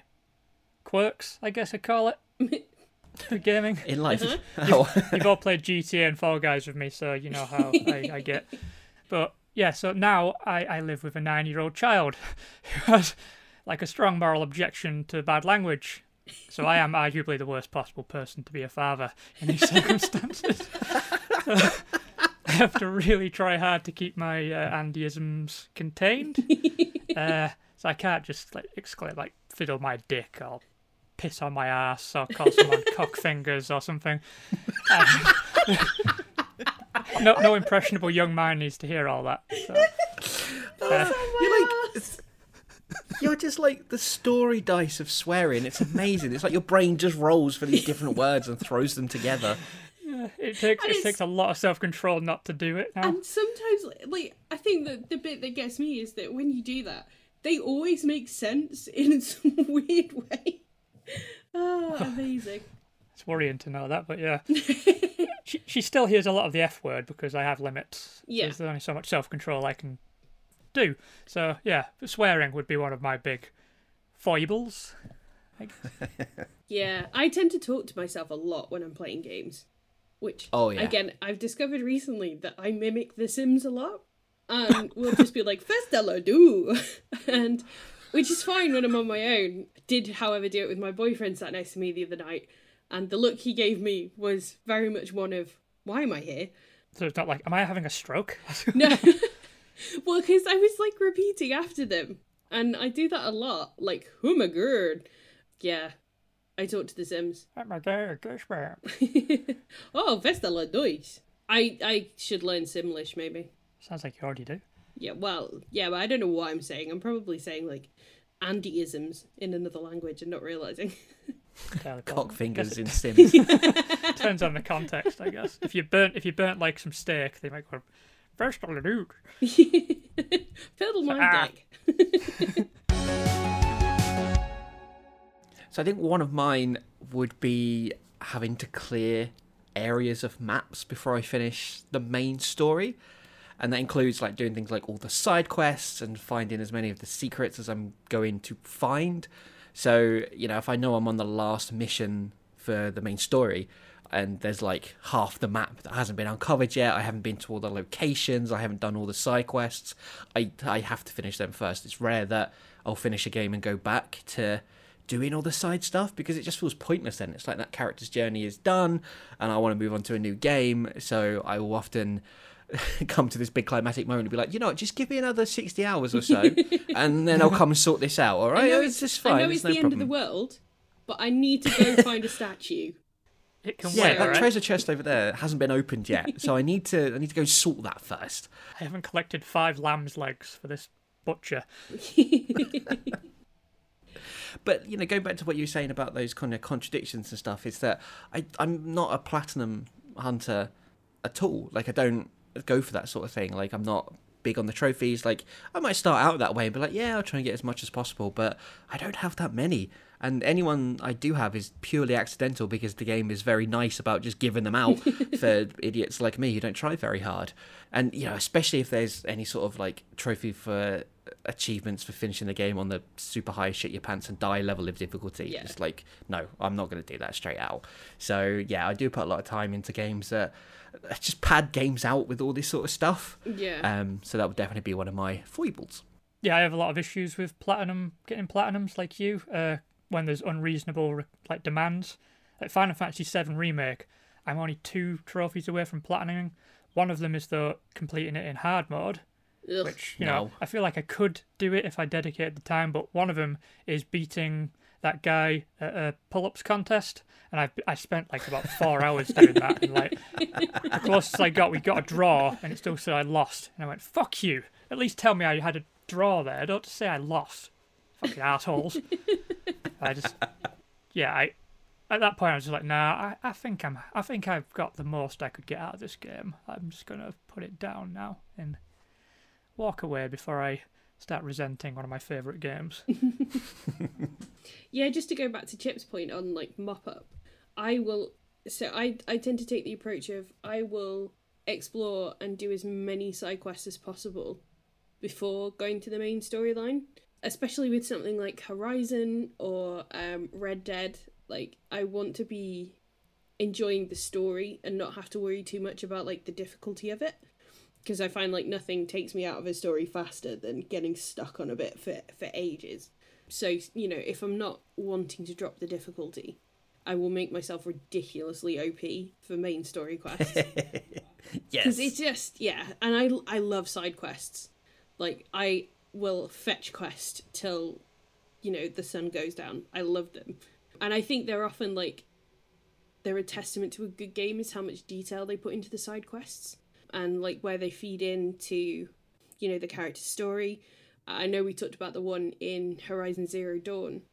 quirks, I guess I'd call it. for gaming. In life. Oh. You've all played GTA and Fall Guys with me, so you know how I, I get. But yeah, so now I, I live with a nine year old child who has like a strong moral objection to bad language. So I am arguably the worst possible person to be a father in these circumstances. So I have to really try hard to keep my uh, Andyisms contained. Uh, so I can't just like exclaim like fiddle my dick or piss on my ass or call someone cock fingers or something. Um, no, no impressionable young mind needs to hear all that. So, uh, You're like, you're just like the story dice of swearing. It's amazing. It's like your brain just rolls for these different words and throws them together. Yeah, it takes And it takes a lot of self control not to do it now. And sometimes, like, I think that the bit that gets me is that when you do that, they always make sense in some weird way. Oh, amazing. It's worrying to know that, but yeah. she, she still hears a lot of the F word because I have limits. Yeah. There's only so much self control I can do. So yeah, swearing would be one of my big foibles. I guess. Yeah, I tend to talk to myself a lot when I'm playing games. Which, Oh, yeah. again, I've discovered recently that I mimic The Sims a lot. And we'll just be like, first hello do. and which is fine when I'm on my own. Did, however, do it with my boyfriend sat next to me the other night. And the look he gave me was very much one of, why am I here? So it's not like, am I having a stroke? No. well, because I was like repeating after them. And I do that a lot. Like, oh my god. Yeah. I talk to The Sims. oh my god, gosh, man. oh, Vestala Deutsch. I I should learn Simlish maybe. Sounds like you already do. Yeah, well, yeah, but I don't know what I'm saying. I'm probably saying like Andyisms in another language and not realizing. Cock fingers in Sims. it depends on the context, I guess. If you burnt, if you burnt like some steak, they might go, first of all, dude. Fiddle my Ah. dick. So I think one of mine would be having to clear areas of maps before I finish the main story. and that includes like doing things like all the side quests and finding as many of the secrets as I'm going to find. So you know, if I know I'm on the last mission for the main story, and there's like half the map that hasn't been uncovered yet. I haven't been to all the locations. I haven't done all the side quests. I I have to finish them first. It's rare that I'll finish a game and go back to doing all the side stuff because it just feels pointless then. It's like that character's journey is done and I want to move on to a new game. So I will often come to this big climatic moment and be like, you know what, just give me another 60 hours or so and then I'll come and sort this out, all right? Oh, I know It's just fine. I know it's no the problem. end of the world, but I need to go find a statue. It can Yeah, wait, that alright? treasure chest over there hasn't been opened yet, so I need to I need to go sort that first. I haven't collected five lamb's legs for this butcher. But you know, going back to what you were saying about those kind of contradictions and stuff, is that I I'm not a platinum hunter at all. Like I don't go for that sort of thing. Like I'm not big on the trophies. Like I might start out that way and be like, yeah, I'll try and get as much as possible, but I don't have that many. And anyone I do have is purely accidental because the game is very nice about just giving them out for idiots like me who don't try very hard. And you know, especially if there's any sort of like trophy for achievements for finishing the game on the super high shit your pants and die level of difficulty. Yeah. It's like, no, I'm not going to do that straight out. So yeah, I do put a lot of time into games that just pad games out with all this sort of stuff. Yeah. Um, so that would definitely be one of my foibles. Yeah, I have a lot of issues with platinum getting platinums like you. Uh, when there's unreasonable like demands, like Final Fantasy VII remake, I'm only two trophies away from platinuming. One of them is the completing it in hard mode, Ugh. which you know I feel like I could do it if I dedicated the time. But one of them is beating that guy at a pull-ups contest, and I I spent like about four hours doing that. And like the closest I got, we got a draw, and it still said I lost. And I went, "Fuck you! At least tell me I had a draw there. Don't just say I lost." Fucking assholes. I just, yeah, I. At that point, I was just like, "Nah, I, I think I'm, I think I've got the most I could get out of this game. I'm just gonna put it down now and walk away before I start resenting one of my favorite games." Yeah, just to go back to Chip's point on like mop up, I will. So I I tend to take the approach of I will explore and do as many side quests as possible before going to the main storyline. Especially with something like Horizon or um, Red Dead, like I want to be enjoying the story and not have to worry too much about like the difficulty of it because I find like nothing takes me out of a story faster than getting stuck on a bit for for ages. So, you know, if I'm not wanting to drop the difficulty, I will make myself ridiculously OP for main story quests. Yes. Because it's just, yeah. And I, I love side quests. Like, I will fetch quest till, you know, the sun goes down. I love them. And I think they're often like, they're a testament to a good game is how much detail they put into the side quests and like where they feed into, you know, the character's story. I know we talked about the one in Horizon Zero Dawn,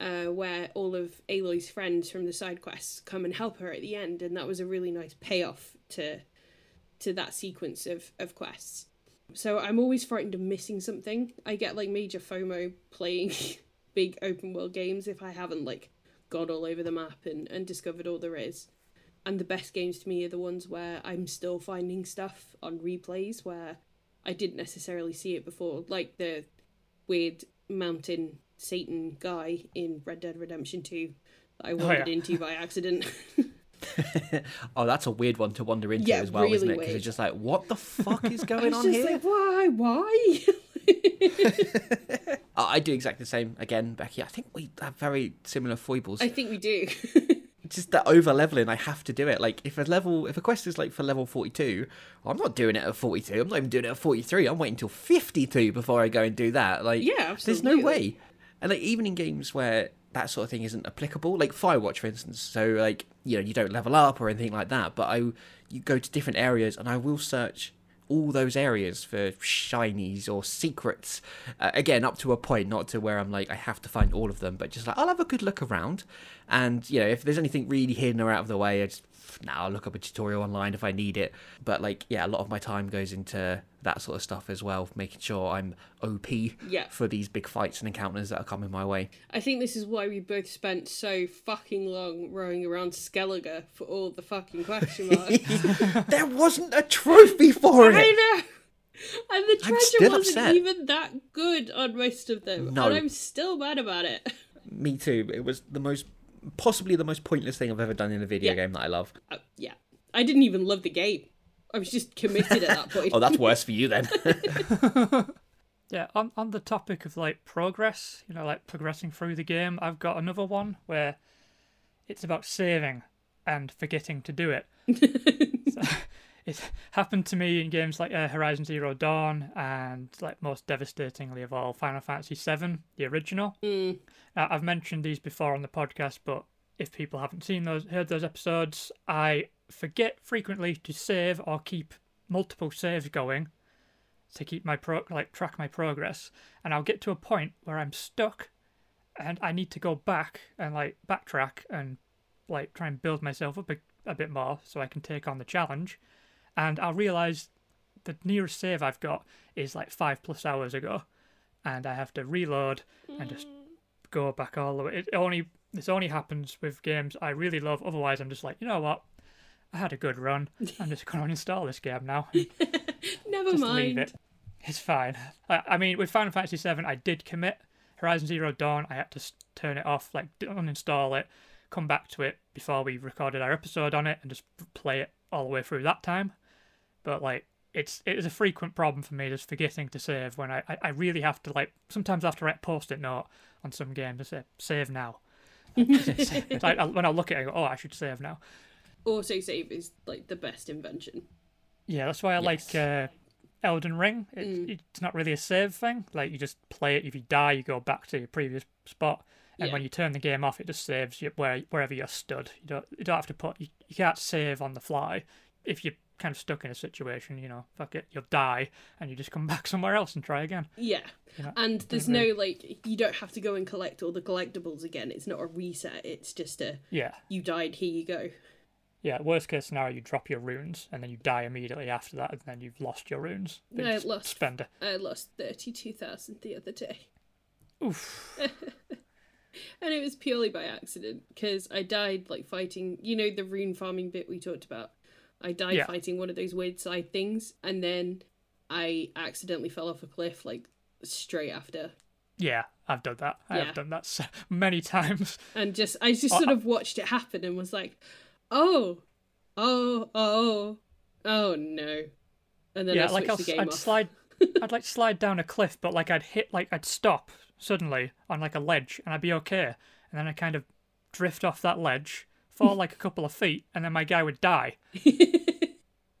uh, where all of Aloy's friends from the side quests come and help her at the end, and that was a really nice payoff to to that sequence of, of quests. So I'm always frightened of missing something. I get like major FOMO playing big open world games if I haven't like gone all over the map and, and discovered all there is. And the best games to me are the ones where I'm still finding stuff on replays where I didn't necessarily see it before, like the weird mountain Satan guy in Red Dead Redemption 2 that I oh, wandered yeah. into by accident. oh, that's a weird one to wander into Yeah, as well, isn't it? Because it's just like, what the fuck is going on just here? like, why? Why? I do exactly the same again, Becky. I think we have very similar foibles. I think we do. just that over leveling i have to do it like if a level if a quest is like for level 42 i'm not doing it at 42 i'm not even doing it at 43 i'm waiting until 52 before i go and do that like Yeah, there's no way and like even in games where that sort of thing isn't applicable. Like firewatch for instance so like you know you don't level up or anything like that but i you go to different areas and i will search all those areas for shinies or secrets uh, again up to a point not to where i'm like i have to find all of them but just like i'll have a good look around. And you know if there's anything really hidden or out of the way i just now I'll look up a tutorial online if I need it. But like, yeah, a lot of my time goes into that sort of stuff as well, making sure I'm OP Yeah. for these big fights and encounters that are coming my way. I think this is why we both spent so fucking long rowing around Skellige for all the fucking question marks. there wasn't a trophy for it. I know. And the treasure wasn't upset. even that good on most of them. No. And I'm still mad about it. Me too. It was the most, possibly the most pointless thing I've ever done in a video Yeah. game that I love. Uh, yeah. I didn't even love the game. I was just committed at that point. Oh, that's worse for you then. Yeah, on on the topic of like progress, you know, like progressing through the game, I've got another one where it's about saving and forgetting to do it. So, it happened to me in games like uh, Horizon Zero Dawn and like most devastatingly of all, Final Fantasy VII, the original. Mm. Now, I've mentioned these before on the podcast, but if people haven't seen those, heard those episodes, I forget frequently to save or keep multiple saves going to keep my pro like track my progress, and I'll get to a point where I'm stuck, and I need to go back and like backtrack and like try and build myself up a, a bit more so I can take on the challenge, and I'll realize the nearest save I've got is like five plus hours ago, and I have to reload and just mm. go back all the way. It only this only happens with games I really love. Otherwise, I'm just like, you know what? I had a good run. I'm just going to uninstall this game now. Never just mind. leave it. It's fine. I, I mean, with Final Fantasy VII, I did commit. Horizon Zero Dawn, I had to turn it off, like uninstall it, come back to it before we recorded our episode on it, and just play it all the way through that time. But like, it's it is a frequent problem for me just forgetting to save when I, I, I really have to like sometimes I have to write post-it note on some games to say save now. Like, I- when I look at it, I go, oh, I should save now. Auto save is like the best invention. Yeah, that's why I like uh, Elden Ring. It, Mm. It's not really a save thing. Like you just play it. If you die, you go back to your previous spot, and Yeah. when you turn the game off, it just saves you where wherever you're stood. You don't you don't have to put you, you can't save on the fly. If you're kind of stuck in a situation, you know, fuck it, you'll die, and you just come back somewhere else and try again. Yeah. And there's no like you don't have to go and collect all the collectibles again. It's not a reset. It's just a Yeah, you died, here you go. yeah. Worst case scenario, you drop your runes, and then you die immediately after that, and then you've lost your runes. I lost- Spend a I lost thirty two thousand the other day. oof. And it was purely by accident because I died like fighting, you know, the rune farming bit we talked about. I died Yeah. fighting one of those weird side things, and then I accidentally fell off a cliff like straight after, Yeah, I've done that. I Yeah. have done that so many times. and just I just Oh, sort of watched it happen and was like, oh, oh, oh, oh no, and then yeah, I like I'll, I'd off. slide, I'd like slide down a cliff, but like I'd hit, like I'd stop suddenly on like a ledge, and I'd be okay, and then I kind of drift off that ledge, fall like a couple of feet, and then my guy would die.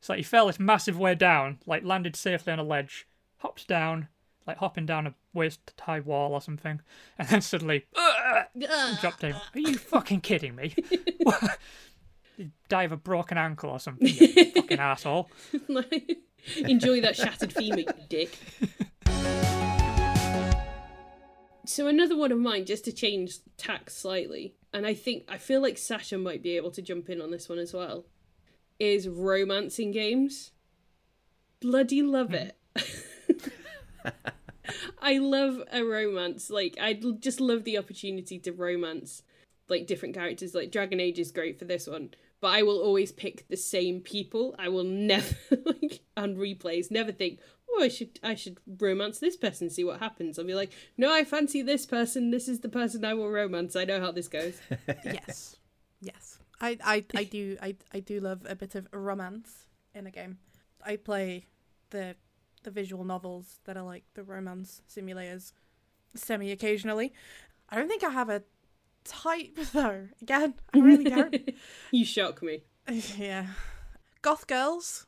so like he fell this massive way down, like landed safely on a ledge, hopped down, like hopping down a waist high wall or something, and then suddenly Ugh. dropped down. Are you fucking kidding me? Die of a broken ankle or something, you fucking asshole. Enjoy that shattered femur, you dick. So another one of mine, just to change tack slightly, and I think I feel like Sasha might be able to jump in on this one as well, is romancing games. Bloody love it. I love a romance. Like I just love the opportunity to romance like different characters. Like Dragon Age is great for this one, but I will always pick the same people. I will never like on replays never think, oh, I should I should romance this person, see what happens. I'll be like, no, I fancy this person. This is the person I will romance. I know how this goes. yes, yes. I, I, I do I, I do love a bit of romance in a game. I play the the visual novels that are like the romance simulators semi occasionally. I don't think I have a type though. Again, I really don't. you shock me. yeah. Goth girls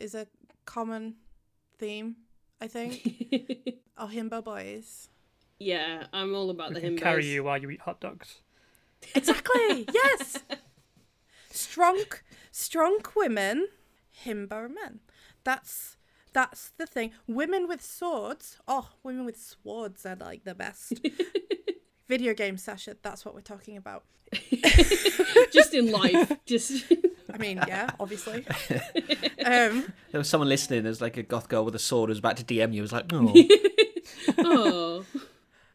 is a common theme, I think. or oh, himbo boys. yeah, I'm all about We the can himbos. carry you while you eat hot dogs. Exactly. yes. Strong, strong women, himbo men. That's that's the thing. Women with swords. Oh, women with swords are like the best. Video game Sasha. That's what we're talking about. just in life. Just I mean, yeah, obviously. um, There was someone listening. There's like a goth girl with a sword who's about to DM you. It was like, oh, Oh,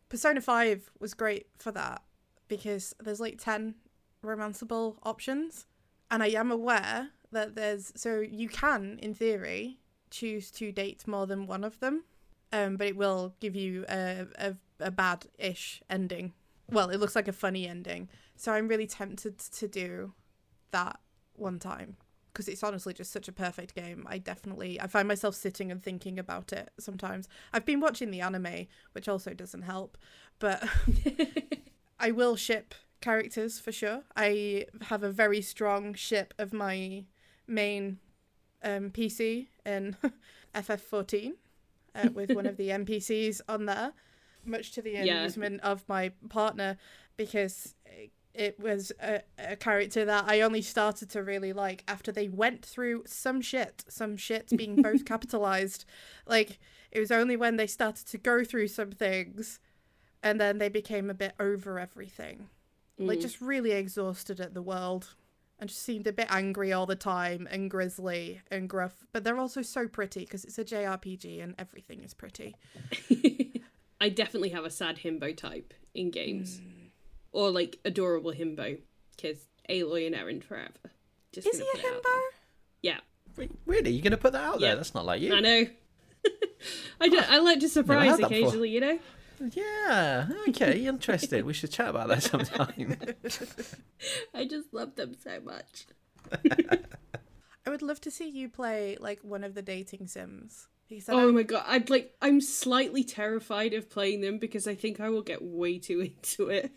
Persona 5 was great for that because there's like 10 romanceable options. And I am aware that there's, so you can, in theory, choose to date more than one of them, um, but it will give you a, a, a bad ish ending. Well, it looks like a funny ending. So I'm really tempted to do that one time because it's honestly just such a perfect game. I definitely I find myself sitting and thinking about it sometimes. I've been watching the anime, which also doesn't help, but I will ship characters for sure. I have a very strong ship of my main um, PC in FF14 uh, with one of the NPCs on there, much to the Yeah. amusement of my partner because it was a, a character that I only started to really like after they went through some shit, some shit being both capitalized. Like it was only when they started to go through some things and then they became a bit over everything. Like Mm. just really exhausted at the world and just seemed a bit angry all the time and grisly and gruff. But they're also so pretty because it's a JRPG and everything is pretty. I definitely have a sad himbo type in games, or like adorable himbo, because Aloy and Erend forever. Just Is he a put it out himbo? Yeah, Re- really? You're going to put that out there? Yeah. That's not like you. I know. I do, I like to surprise heard that before. occasionally, you know. Yeah. Okay. Interesting. we should chat about that sometime. I just love them so much. I would love to see you play like one of the dating sims. Because I Oh don't- my god, I'd like I'm slightly terrified of playing them because I think I will get way too into it.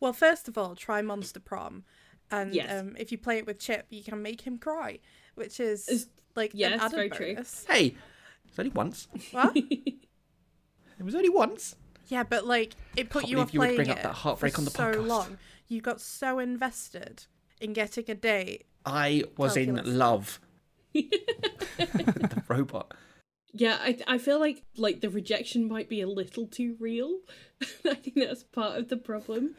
Well, first of all, try Monster Prom, and Yes. um, if you play it with Chip, you can make him cry, which is Is- like yeah, an it's added very true. bonus. hey, it's only once. What? It was only once. yeah, but like it put Can't you off believe you would playing bring up that heartbreak for on the so podcast. long. You got so invested in getting a date. I was in Calculus. love. the robot. Yeah, I I feel like like the rejection might be a little too real. I think that's part of the problem.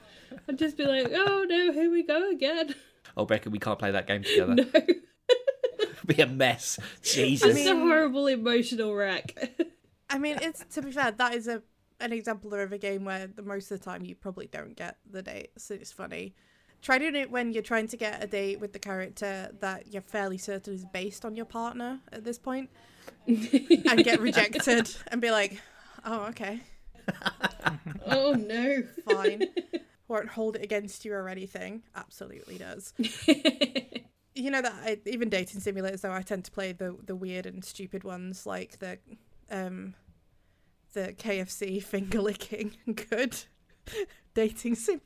I'd just be like, oh no, here we go again. Oh, Becca, we can't play that game together. No, be a mess. Jesus. it's a horrible emotional wreck. I mean, it's to be fair, that is a an example of a game where the most of the time you probably don't get the date, so it's funny. Try doing it when you're trying to get a date with the character that you're fairly certain is based on your partner at this point, and get rejected and be like, "Oh, okay, oh no. fine." Won't hold it against you or anything. Absolutely does. You know that I, even dating simulators, though, I tend to play the the weird and stupid ones, like the um the KFC finger licking good dating simulator.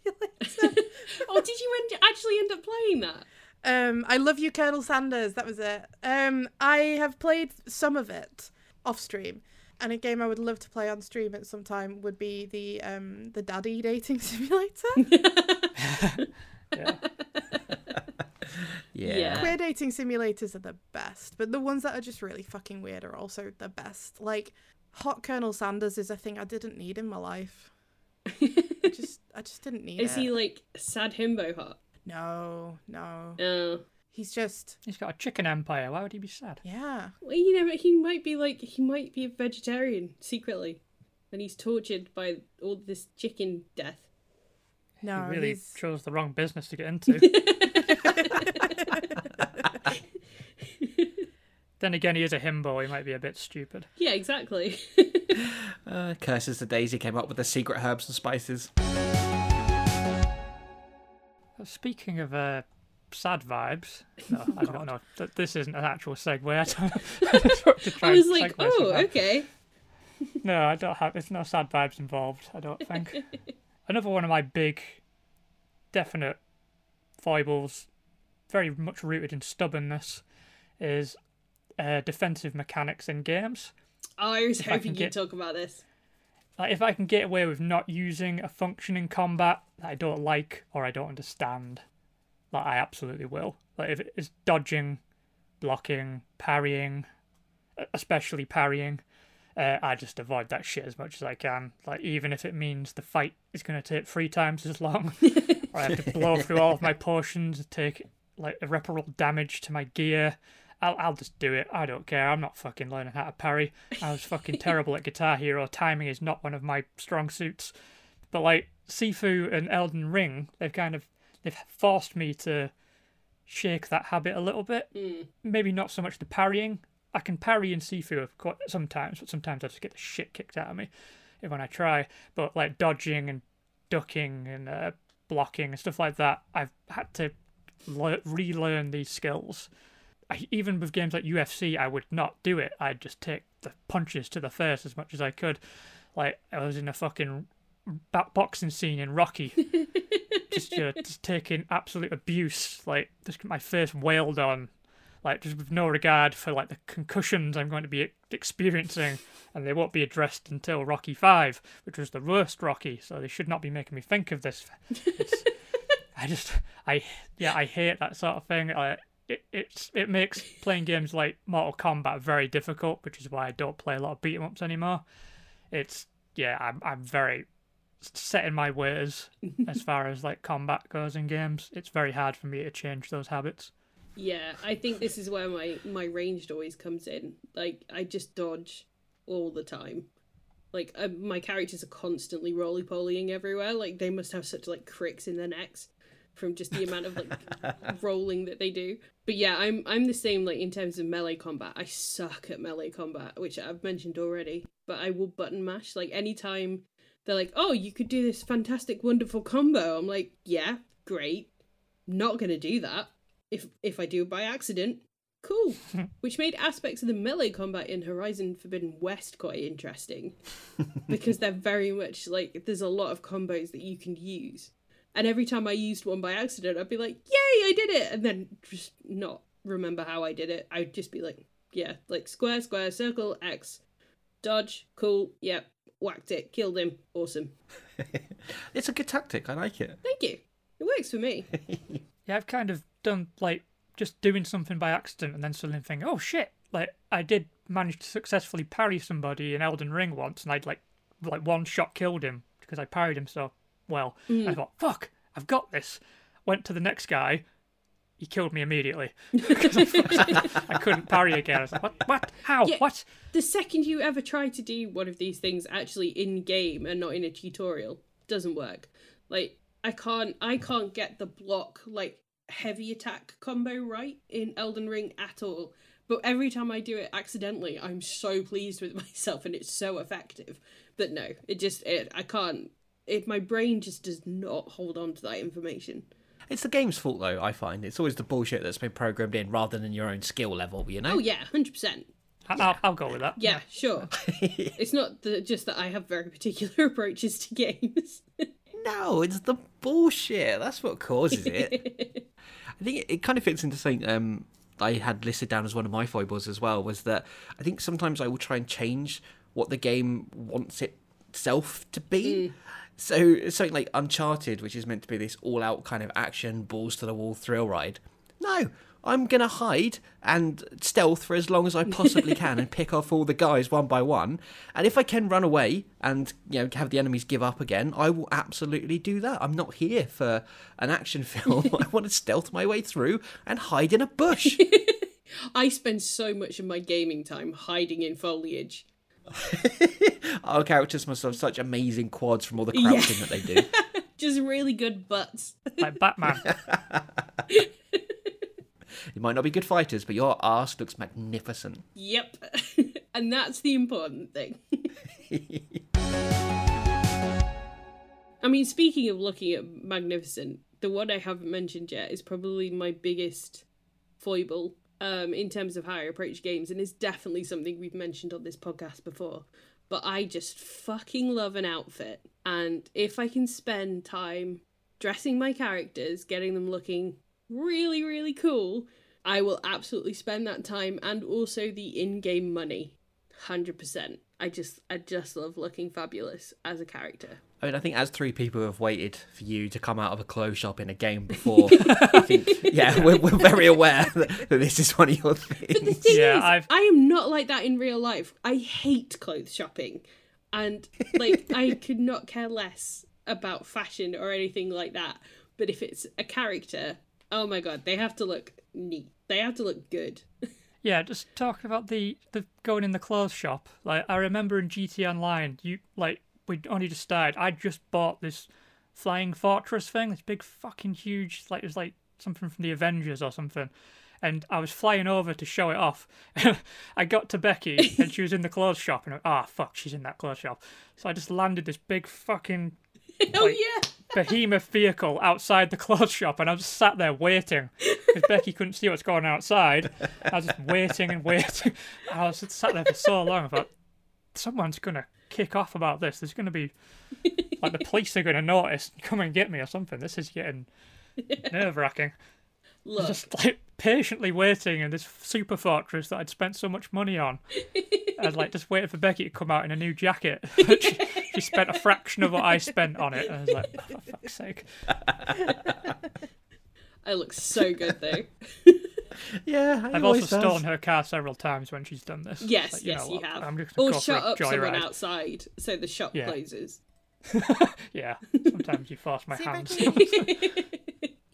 oh, did you end- actually end up playing that? Um, I love you, Colonel Sanders. That was it. Um, I have played some of it off stream, and a game I would love to play on stream at some time would be the um the daddy dating simulator. Yeah. yeah. Yeah. Queer dating simulators are the best, but the ones that are just really fucking weird are also the best. Like Hot Colonel Sanders is a thing I didn't need in my life. I just I just didn't need Is it. he like sad himbo hot? No, no. Oh. He's just He's got a chicken empire. Why would he be sad? yeah. Well, you know, he might be like he might be a vegetarian secretly, and he's tortured by all this chicken death. No, he really he's chose the wrong business to get into. then again, he is a himbo. He might be a bit stupid. Yeah, exactly. Uh, curses the days he came up with the secret herbs and spices. Speaking of uh, sad vibes, no, I don't know. This isn't an actual segue. I, don't, I I was like, oh, okay. No, I don't have. There's no sad vibes involved. I don't think. Another one of my big, definite foibles, very much rooted in stubbornness, is uh, defensive mechanics in games. Oh, I was If hoping can you'd get- talk about this. Like if I can get away with not using a function in combat that I don't like or I don't understand, like I absolutely will. Like if it's dodging, blocking, parrying, especially parrying, uh, I just avoid that shit as much as I can. Like even if it means the fight is going to take three times as long, or I have to blow through all of my potions take like irreparable damage to my gear. I'll I'll just do it. I don't care. I'm not fucking learning how to parry. I was fucking terrible at Guitar Hero. Timing is not one of my strong suits. But like Sifu and Elden Ring, they've kind of they've forced me to shake that habit a little bit. Mm. Maybe not so much the parrying. I can parry in Sifu quite sometimes, but sometimes I just get the shit kicked out of me when I try. But like dodging and ducking and uh, blocking and stuff like that, I've had to le- relearn these skills. I, even with games like UFC, I would not do it. I'd just take the punches to the face as much as I could. Like I was in a fucking bo- boxing scene in Rocky, just uh, just taking absolute abuse. Like just my face wailed on, like just with no regard for like the concussions I'm going to be experiencing, and they won't be addressed until Rocky Five, which was the worst Rocky. So they should not be making me think of this. It's, I just, I yeah, I hate that sort of thing. I, it it's it makes playing games like Mortal Kombat very difficult, which is why I don't play a lot of beat 'em ups anymore. It's yeah, I'm I'm very set in my ways as far as like combat goes in games. It's very hard for me to change those habits. Yeah, I think this is where my my ranged always comes in. Like I just dodge all the time. Like uh, my characters are constantly roly polying everywhere. Like they must have such like cricks in their necks from just the amount of like rolling that they do. But yeah, I'm I'm the same like in terms of melee combat. I suck at melee combat, which I've mentioned already. But I will button mash like anytime they're like, "Oh, you could do this fantastic wonderful combo." I'm like, "Yeah, great. Not going to do that. If if I do it by accident, cool." which made aspects of the melee combat in Horizon Forbidden West quite interesting because they're very much like there's a lot of combos that you can use. And every time I used one by accident, I'd be like, "Yay, I did it!" and then just not remember how I did it. I'd just be like, "Yeah, like square, square, circle, X, dodge, cool, yep, whacked it, killed him, awesome." It's a good tactic. I like it. Thank you. It works for me. Yeah, I've kind of done like just doing something by accident and then suddenly thinking, oh shit, like I did manage to successfully parry somebody in Elden Ring once, and I'd like like one shot killed him because I parried him so well. Mm. I thought, fuck, I've got this. Went to the next guy. He killed me immediately because I, I couldn't parry again. I was like, what? What? How? Yeah. What? the second you ever try to do one of these things actually in game and not in a tutorial doesn't work like i can't i can't get the block like heavy attack combo right in elden ring at all but every time i do it accidentally i'm so pleased with myself and it's so effective but no it just it i can't it my brain just does not hold on to that information It's the game's fault, though. I find it's always the bullshit that's been programmed in, rather than your own skill level. You know. oh yeah 100% I- I'll, I'll go with that. yeah sure it's not the, just that i have very particular approaches to games No, it's the bullshit. That's what causes it. I think it, it kind of fits into something um, I had listed down as one of my foibles as well. Was that I think sometimes I will try and change what the game wants itself to be. So something like Uncharted, which is meant to be this all-out kind of action, balls to the wall thrill ride. No, I'm gonna hide and stealth for as long as I possibly can and pick off all the guys one by one. And if I can run away and you know have the enemies give up again, I will absolutely do that. I'm not here for an action film. I want to stealth my way through and hide in a bush. I spend so much of my gaming time hiding in foliage. Our characters must have such amazing quads from all the crouching that they do. Just really good butts. Like Batman. You might not be good fighters, but your ass looks magnificent. yep. and that's the important thing. I mean, speaking of looking at magnificent, the one I haven't mentioned yet is probably my biggest foible um, in terms of how I approach games, and it's definitely something we've mentioned on this podcast before. But I just fucking love an outfit, and if I can spend time dressing my characters, getting them looking really, really cool, I will absolutely spend that time and also the in-game money. 100%. I just I just love looking fabulous as a character. I mean, I think as three people who have waited for you to come out of a clothes shop in a game before, I think, yeah, we're, we're very aware that, that this is one of your things. But The thing Yeah, is, I've- I am not like that in real life. I hate clothes shopping. And like I could not care less about fashion or anything like that. But if it's a character, Oh my god, they have to look neat. They have to look good. Yeah, just talking about the the going in the clothes shop. Like I remember in GT Online, you like we only just started. I just bought this flying fortress thing, this big fucking huge, like it was like something from the Avengers or something. And I was flying over to show it off. I got to Becky and she was in the clothes shop, and ah, oh, fuck, she's in that clothes shop. So I just landed this big fucking oh Like- yeah. Behemoth vehicle outside the clothes shop, and I'm just sat there waiting because Becky couldn't see what's going on outside. I was just waiting and waiting. I was just sat there for so long. I thought, someone's gonna kick off about this. There's gonna be like the police are gonna notice, come and get me or something. This is getting nerve wracking. Look. Just like patiently waiting in this super fortress that I'd spent so much money on. I was like just waiting for Becky to come out in a new jacket. she, she spent a fraction of what I spent on it. I was like, oh, for fuck's sake. I look so good though. Yeah, he I've always also does. stolen her car several times when she's done this. Yes, Like, yes, know you what, have. I'm just Or shut for a up someone joyride. outside so the shop Yeah. closes. Yeah, sometimes you force my See, hands.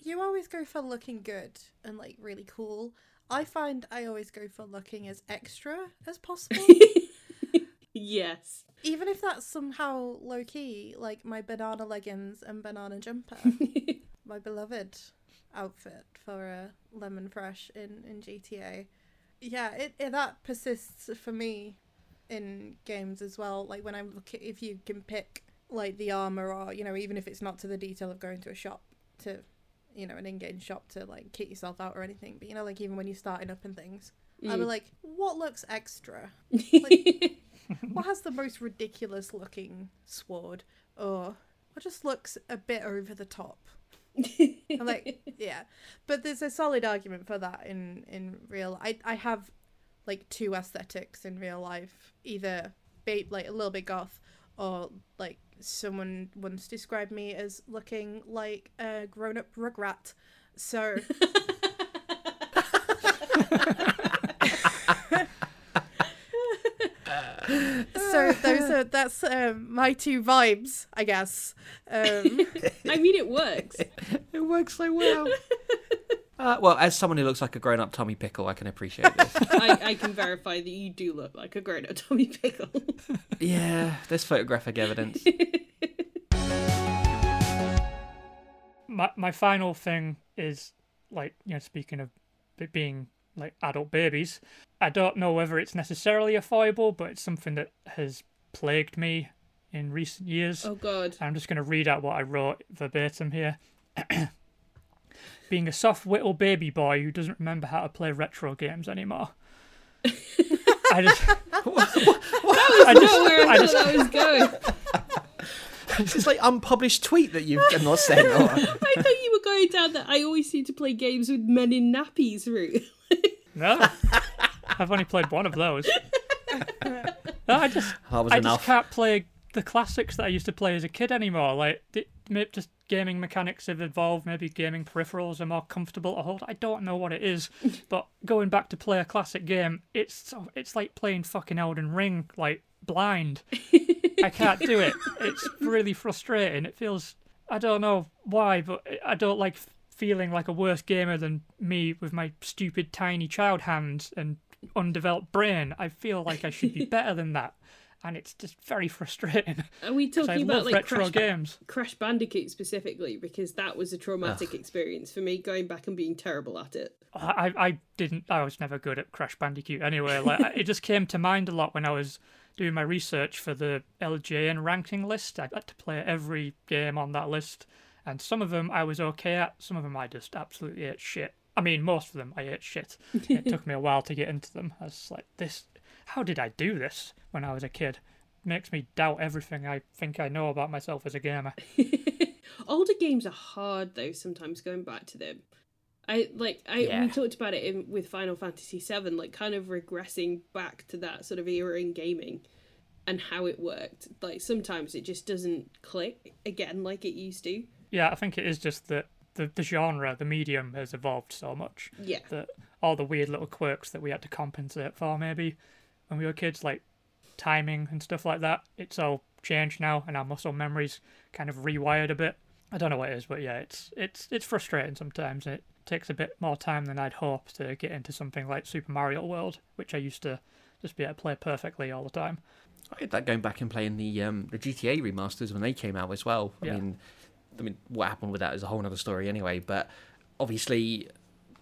You always go for looking good and like really cool. I find I always go for looking as extra as possible, yes. even if that's somehow low key, like my banana leggings and banana jumper, my beloved outfit for a lemon fresh in in GTA. Yeah, it, it that persists for me in games as well. Like when I look at if you can pick like the armor or you know even if it's not to the detail of going to a shop to you know an in-game shop to like kit yourself out or anything but you know like even when you're starting up and things i'll be Mm. like what looks extra? What has the most ridiculous looking sword? Or what just looks a bit over the top? I'm like yeah. But there's a solid argument for that in in real i i have like two aesthetics in real life either ba- like a little bit goth or like someone once described me as looking like a grown-up rugrat so so those are that's um, my two vibes i guess um I mean, it works. It works so well. Uh, well, as someone who looks like a grown-up Tommy Pickle, I can appreciate this. I, I can verify that you do look like a grown up Tommy Pickle. yeah, there's photographic evidence. my my final thing is like you know speaking of it being like adult babies i don't know whether it's necessarily a foible but it's something that has plagued me in recent years oh god. i'm just going to read out what i wrote verbatim here being a soft little baby boy who doesn't remember how to play retro games anymore i just I Not just, where I, I thought just that was going. It's this like unpublished tweet that you've not sent. Or... I thought you were going down that I always seem to play games with men in nappies route. No, I've only played one of those. No, I just, That was I enough. just can't play the classics that I used to play as a kid anymore. Like, the, may- just gaming mechanics have evolved. Maybe gaming peripherals are more comfortable to hold. I don't know what it is, but going back to play a classic game, it's it's like playing fucking Elden Ring, like blind. I can't do it. It's really frustrating. It feels I don't know why, but I don't like feeling like a worse gamer than me with my stupid tiny child hands and undeveloped brain. I feel like I should be better than that, and it's just very frustrating. Are we talking about like retro Crash, games. Crash Bandicoot specifically? Because that was a traumatic experience for me, going back and being terrible at it. I, I didn't. I was never good at Crash Bandicoot anyway. Like it just came to mind a lot when I was doing my research for the LJN ranking list. I had to play every game on that list, and some of them I was okay at. Some of them I just absolutely ate shit. I mean, most of them I ate shit. it took me a while to get into them. I was like, this. How did I do this when I was a kid? Makes me doubt everything I think I know about myself as a gamer. Older games are hard though. Sometimes going back to them, I like I Yeah. we talked about it in, with Final Fantasy VII, like kind of regressing back to that sort of era in gaming and how it worked. Like sometimes it just doesn't click again like it used to. Yeah, I think it is just that the, the genre, the medium has evolved so much. Yeah, that all the weird little quirks that we had to compensate for maybe when we were kids, like timing and stuff like that, it's all changed now and our muscle memory's kind of rewired a bit. I don't know what it is, but yeah, it's it's it's frustrating sometimes. It takes a bit more time than I'd hope to get into something like Super Mario World, which I used to just be able to play perfectly all the time. I had that going back and playing the um, the GTA remasters when they came out as well. I Yeah. mean, I mean, what happened with that is a whole other story anyway. But obviously,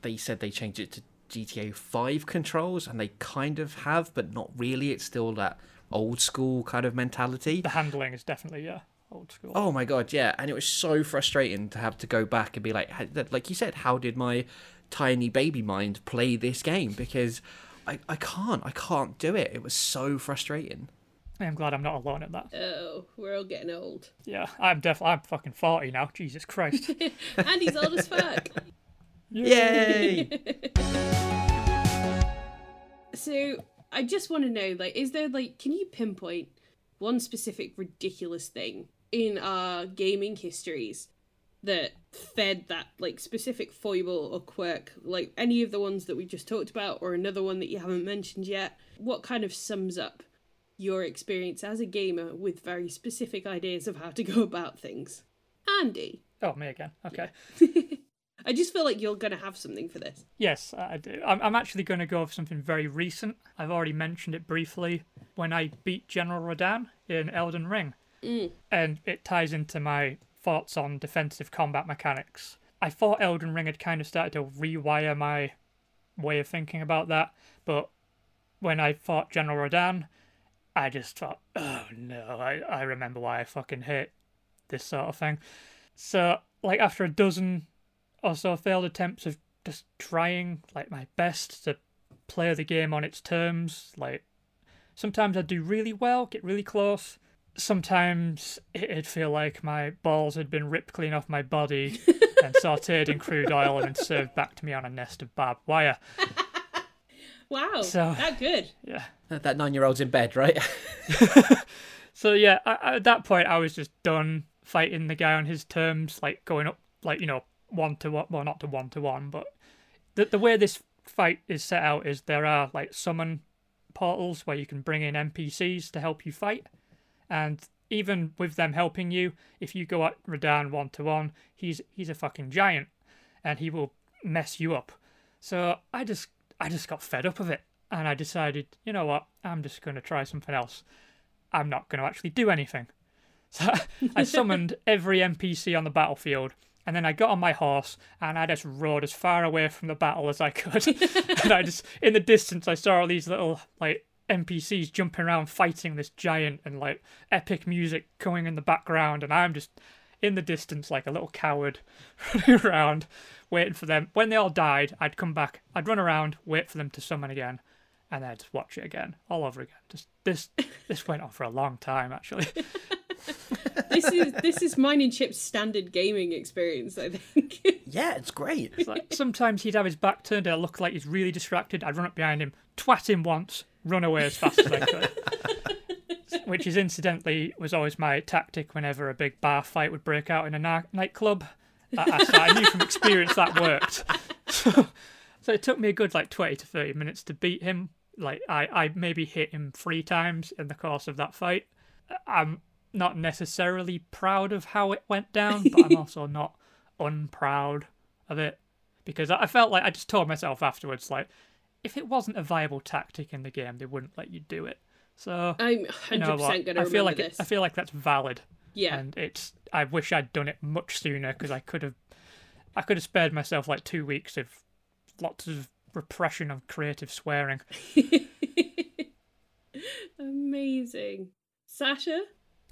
they said they changed it to GTA Five controls, and they kind of have, but not really. It's still that old school kind of mentality. The handling is definitely yeah old school. Oh my god, yeah, and it was so frustrating to have to go back and be like, like you said, how did my tiny baby mind play this game? Because I, I can't, I can't do it. It was so frustrating. I'm glad I'm not alone at that. Oh, we're all getting old. Yeah, I'm definitely. I'm fucking forty now. Jesus Christ. And he's old as fuck. Yay! So I just want to know, like, is there like, can you pinpoint one specific ridiculous thing in our gaming histories that fed that like specific foible or quirk, like any of the ones that we just talked about, or another one that you haven't mentioned yet? What kind of sums up your experience as a gamer with very specific ideas of how to go about things? Andy, oh, me again. Okay. I just feel like you're gonna have something for this. Yes, I do. I'm, actually going to go for something very recent. I've already mentioned it briefly when I beat General Radahn in Elden Ring. Mm. And it ties into my thoughts on defensive combat mechanics. I thought Elden Ring had kind of started to rewire my way of thinking about that, but when I fought General Radahn, I just thought, oh no, I, I remember why I fucking hate this sort of thing. So, like, after a dozen or so failed attempts of just trying like my best to play the game on its terms. Like sometimes I'd do really well, get really close. Sometimes it'd feel like my balls had been ripped clean off my body and sauteed in crude oil and then served back to me on a nest of barbed wire. Wow, So- that good. Yeah. that nine-year-old's in bed, right? So yeah, I, I- at that point I was just done fighting the guy on his terms, like going up, like you know, one to one. Well, not to one to one, but the the way this fight is set out is there are like summon portals where you can bring in NPCs to help you fight, and even with them helping you, if you go at Radahn one to one, he's he's a fucking giant, and he will mess you up. So I just I just got fed up of it, and I decided, you know what, I'm just going to try something else. I'm not going to actually do anything. So I summoned every NPC on the battlefield, and then I got on my horse and I just rode as far away from the battle as I could. and I just, in the distance, I saw all these little like NPCs jumping around fighting this giant, and like epic music going in the background, and I'm just in the distance like a little coward running around waiting for them. When they all died, I'd come back, I'd run around, wait for them to summon again, and then I'd just watch it again, all over again. Just this this went on for a long time actually. this is this is mine and Chip's standard gaming experience. I think. yeah, it's great. It's like sometimes he'd have his back turned, and I look like he's really distracted. I'd run up behind him, twat him once, run away as fast as I could. Which is incidentally was always my tactic whenever a big bar fight would break out in a na- nightclub. I, I, I knew from experience that worked. So, so it took me a good like twenty to thirty minutes to beat him. Like I, I maybe hit him three times in the course of that fight. I'm not necessarily proud of how it went down, but I'm also not unproud of it because I felt like I just told myself afterwards, like, if it wasn't a viable tactic in the game, they wouldn't let you do it. So I'm hundred know what? percent gonna I remember feel like it. I feel like that's valid, yeah, and it's. I wish I'd done it much sooner because I could have, I could have spared myself like two weeks of lots of repression of creative swearing. amazing. Sasha,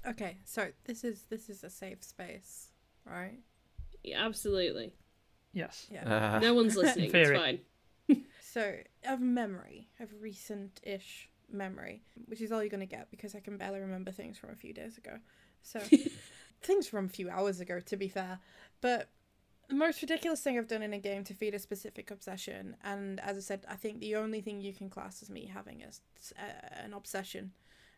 Okay, so this is this is a safe space, right? yeah, absolutely. Yes. Yeah. Uh, No one's listening. it's fine. So of memory, of recent-ish memory, which is all you're gonna get because I can barely remember things from a few days ago. So things from a few hours ago, to be fair. But the most ridiculous thing I've done in a game to feed a specific obsession, and as I said, I think the only thing you can class as me having a, s- uh, an obsession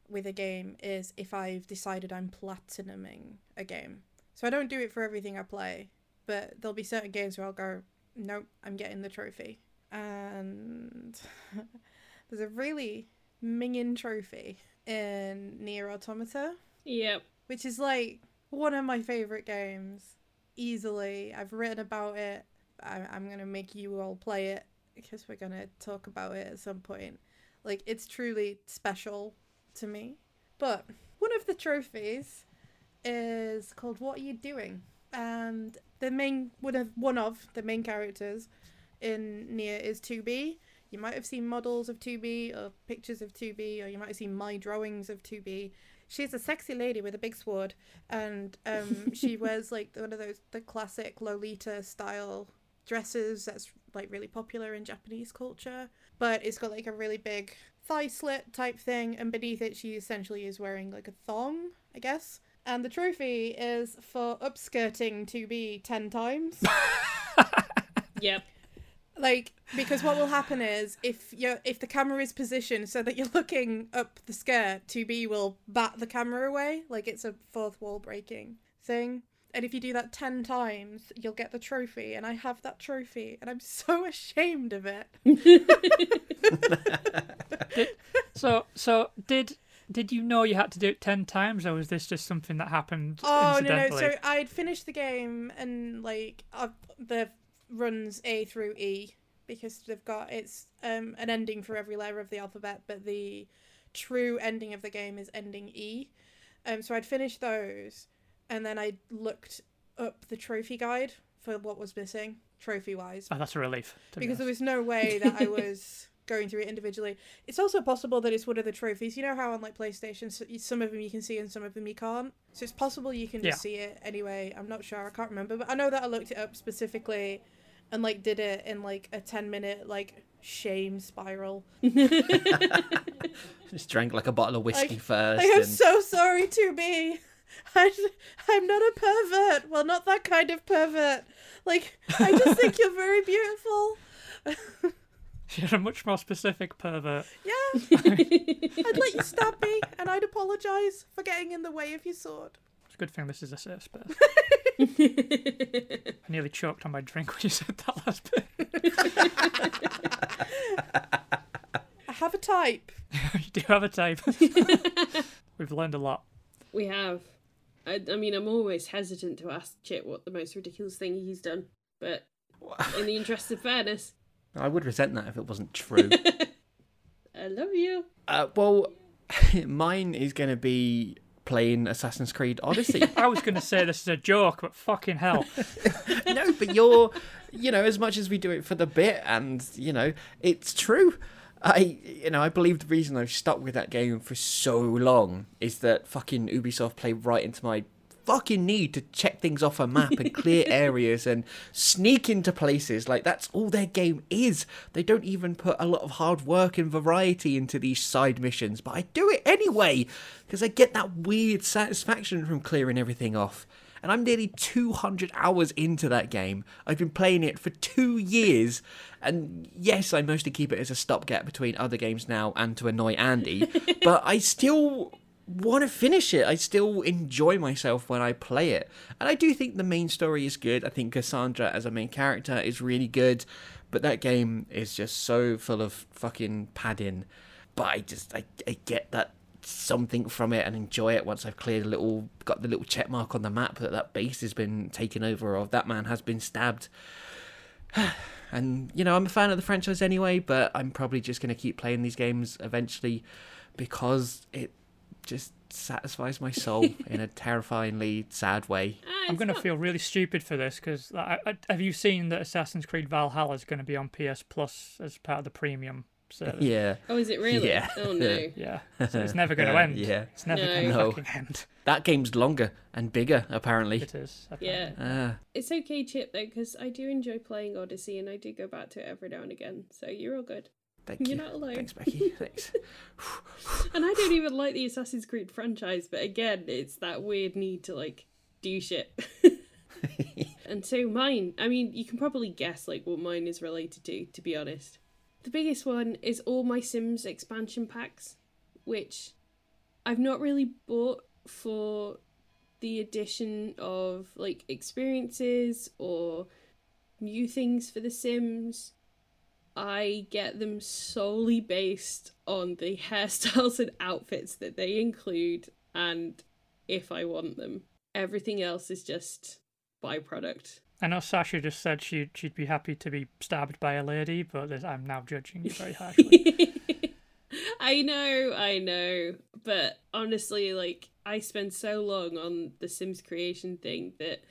with a game is if I've decided I'm platinuming a game. So I don't do it for everything I play, but there'll be certain games where I'll go, nope, I'm getting the trophy. And there's a really minging trophy in NieR Automata, Yep. which is like one of my favorite games easily. I've written about it. I, I'm going to make you all play it because we're going to talk about it at some point. Like, it's truly special to me. But one of the trophies is called What Are You Doing? And the main, one of, one of the main characters in NieR is 2B. You might have seen models of 2B or pictures of 2B, or you might have seen my drawings of 2B. She's a sexy lady with a big sword, and um, she wears like one of those the classic Lolita style dresses that's like really popular in Japanese culture. But it's got like a really big thigh slit type thing, and beneath it, she essentially is wearing like a thong, I guess. And the trophy is for upskirting 2B 10 times. Yep. like because what will happen is if you if the camera is positioned so that you're looking up the skirt 2b will bat the camera away like it's a fourth wall breaking thing and if you do that 10 times you'll get the trophy and i have that trophy and i'm so ashamed of it So so did did you know you had to do it ten times, or was this just something that happened oh no no so i'd finished the game and like uh, the runs a through e because they've got it's um an ending for every letter of the alphabet but the true ending of the game is ending e. Um so i'd finished those and then i looked up the trophy guide for what was missing trophy wise Oh, that's a relief. to be because there was no way that I was going through it individually. It's also possible that it's one of the trophies. You know how on like PlayStation, some of them you can see and some of them you can't. So it's possible you can just see it anyway. I'm not sure. I can't remember, but I know that I looked it up specifically, and like did it in like a ten minute like shame spiral. Just drank like a bottle of whiskey first. I'm and... so sorry to be. I, I'm not a pervert. Well, not that kind of pervert. Like, I just think you're very beautiful. You're a much more specific pervert. Yeah. I'd let you stab me, and I'd apologise for getting in the way of your sword. It's a good thing this is a safe space. I nearly choked on my drink when you said that last bit. I have a type. you do have a type. We've learned a lot. we have. I, I mean, I'm always hesitant to ask Chip what the most ridiculous thing he's done, but in the interest of fairness, I would resent that if it wasn't true. I love you. uh, well, mine is going to be playing Assassin's Creed Odyssey. I was going to say this is a joke, but fucking hell. no, but you're, you know, as much as we do it for the bit, and you know, it's true. I, you know, I believe the reason I've stuck with that game for so long is that fucking Ubisoft played right into my fucking need to check things off a map and clear areas and sneak into places. Like that's all their game is. They don't even put a lot of hard work and variety into these side missions, but I do it anyway because I get that weird satisfaction from clearing everything off. And I'm nearly 200 hours into that game. I've been playing it for two years. And yes, I mostly keep it as a stopgap between other games now and to annoy Andy. but I still want to finish it. I still enjoy myself when I play it. And I do think the main story is good. I think Cassandra as a main character is really good. But that game is just so full of fucking padding. But I just, I, I get that something from it and enjoy it once I've cleared a little, got the little check mark on the map that that base has been taken over or that man has been stabbed. and you know, I'm a fan of the franchise anyway, but I'm probably just going to keep playing these games eventually because it just satisfies my soul in a terrifyingly sad way. Ah, I'm going to not- feel really stupid for this because I, I, have you seen that Assassin's Creed Valhalla is going to be on PS Plus as part of the premium service? Yeah. Oh, is it really? Yeah. Oh no. Yeah. So it's never going to end. Yeah. It's never No. going to No. fucking end. That game's longer and bigger, apparently. It is. Yeah. apparently. Ah, It's okay, Chip, though, because I do enjoy playing Odyssey and I do go back to it every now and again. So you're all good. Thank You're you. not alone. Thanks, Becky. Thanks. And I don't even like the Assassin's Creed franchise, but again, it's that weird need to like do shit. and so mine, I mean, you can probably guess like what mine is related to, to be honest. The biggest one is all my Sims expansion packs, which I've not really bought for the addition of like experiences or new things for the Sims. I get them solely based on the hairstyles and outfits that they include and if I want them. Everything else is just byproduct. I know Sasha just said she'd she'd be happy to be stabbed by a lady, but I'm now judging you very harshly. I know, I know. But honestly, like I spend so long on the Sims creation thing that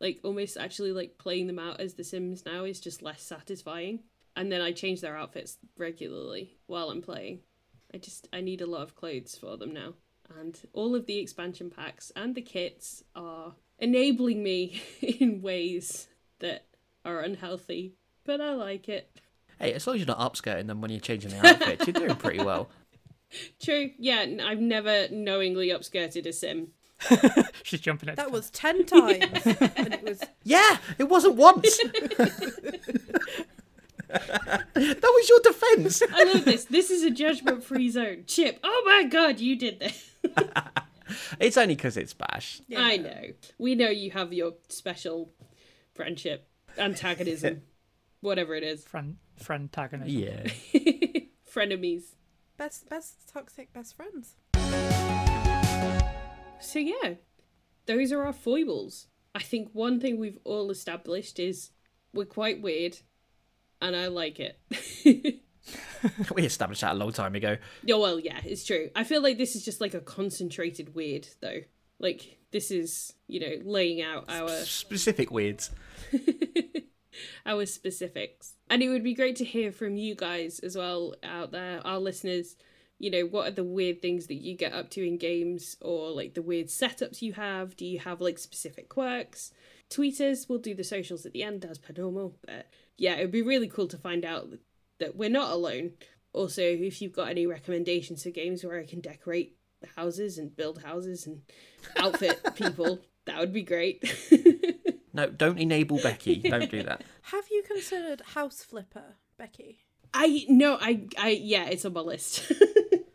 like almost actually like playing them out as the Sims now is just less satisfying. And then I change their outfits regularly while I'm playing. I just I need a lot of clothes for them now. And all of the expansion packs and the kits are enabling me in ways that are unhealthy. But I like it. Hey, as long as you're not upskirting them when you're changing their outfits, you're doing pretty well. True. Yeah, I've never knowingly upskirted a sim. She's jumping at That was 10 times. and it was. Yeah, it wasn't once. that was your defence. I love this. This is a judgment free zone. Chip, oh my god, you did this. It's only because it's Bash. I know. We know you have your special friendship, antagonism, whatever it is. friend friend antagonism. Yeah. Frenemies. Best, best toxic best friends. So yeah, those are our foibles. I think one thing we've all established is we're quite weird, and I like it. we established that a long time ago. Yeah, well, yeah, it's true. I feel like this is just like a concentrated weird, though. Like this is, you know, laying out our Specific weirds. our specifics. And it would be great to hear from you guys as well out there, our listeners. You know, what are the weird things that you get up to in games or like the weird setups you have? Do you have like specific quirks? Tweet us, we'll do the socials at the end as per normal. But yeah, it would be really cool to find out that we're not alone. Also, if you've got any recommendations for games where I can decorate houses and build houses and outfit people, that would be great. No, don't enable Becky. Don't do that. Have you considered House Flipper, Becky? I no, I I yeah, it's on my list.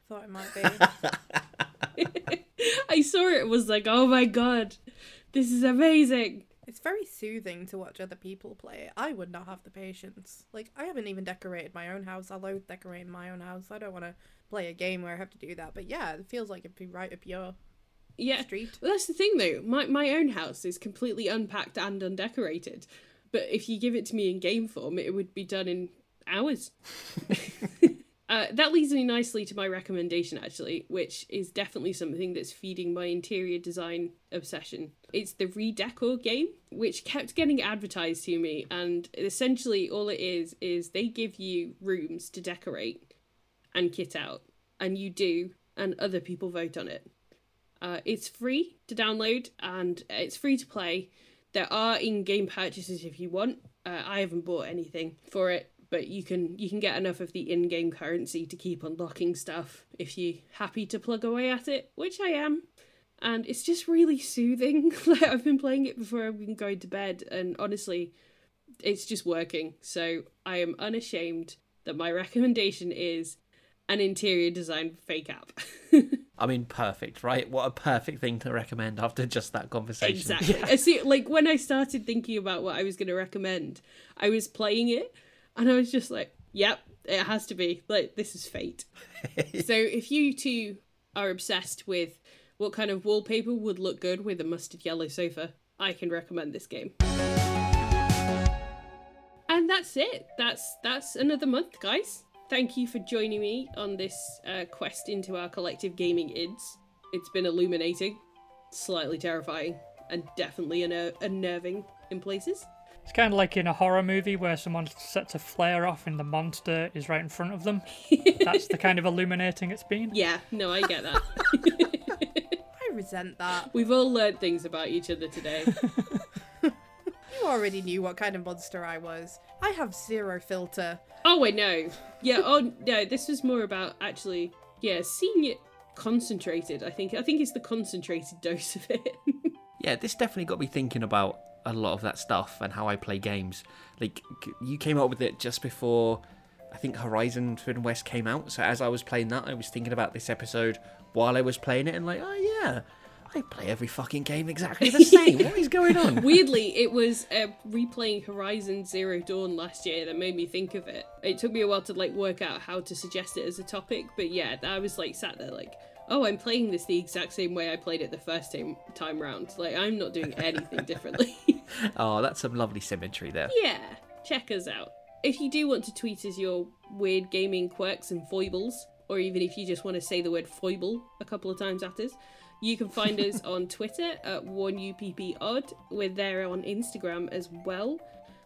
Thought it might be. I saw it was like, oh my god, this is amazing. It's very soothing to watch other people play. I would not have the patience. Like, I haven't even decorated my own house. I loathe decorating my own house. I don't want to play a game where I have to do that. But yeah, it feels like it'd be right up your Yeah, street. well, that's the thing though. My my own house is completely unpacked and undecorated, but if you give it to me in game form, it would be done in hours. Uh, that leads me nicely to my recommendation, actually, which is definitely something that's feeding my interior design obsession. It's the Redecor game, which kept getting advertised to me, and essentially all it is is they give you rooms to decorate and kit out, and you do, and other people vote on it. Uh, it's free to download and it's free to play. There are in-game purchases if you want. Uh, I haven't bought anything for it, but you can you can get enough of the in-game currency to keep unlocking stuff if you're happy to plug away at it, which I am. And it's just really soothing. like I've been playing it before I've been going to bed, and honestly, it's just working. So I am unashamed that my recommendation is an interior design fake app. I mean, perfect, right? What a perfect thing to recommend after just that conversation. Exactly. I see, like when I started thinking about what I was going to recommend, I was playing it, and I was just like, "Yep, it has to be. Like this is fate." so if you two are obsessed with what kind of wallpaper would look good with a mustard yellow sofa, I can recommend this game. And that's it. That's that's another month, guys. Thank you for joining me on this uh, quest into our collective gaming ids. It's been illuminating, slightly terrifying, and definitely unner- unnerving in places. It's kind of like in a horror movie where someone sets a flare off and the monster is right in front of them. That's the kind of illuminating it's been. Yeah, no, I get that. I resent that. We've all learned things about each other today. You already knew what kind of monster I was. I have zero filter. Oh, I know. Yeah. Oh no, this was more about actually, yeah, seeing it concentrated. I think. I think it's the concentrated dose of it. Yeah, this definitely got me thinking about a lot of that stuff and how I play games. Like, you came up with it just before I think Horizon Forbidden West came out. So as I was playing that, I was thinking about this episode while I was playing it and like, oh yeah, I play every fucking game exactly the same. what is going on? Weirdly, it was uh, replaying Horizon Zero Dawn last year that made me think of it. It took me a while to like work out how to suggest it as a topic, but yeah, I was like sat there like, oh, I'm playing this the exact same way I played it the first time time round. Like I'm not doing anything differently. oh, that's some lovely symmetry there. Yeah, check us out. If you do want to tweet us your weird gaming quirks and foibles, or even if you just want to say the word foible a couple of times at us, you can find us on Twitter at 1UPPOdd. We're there on Instagram as well.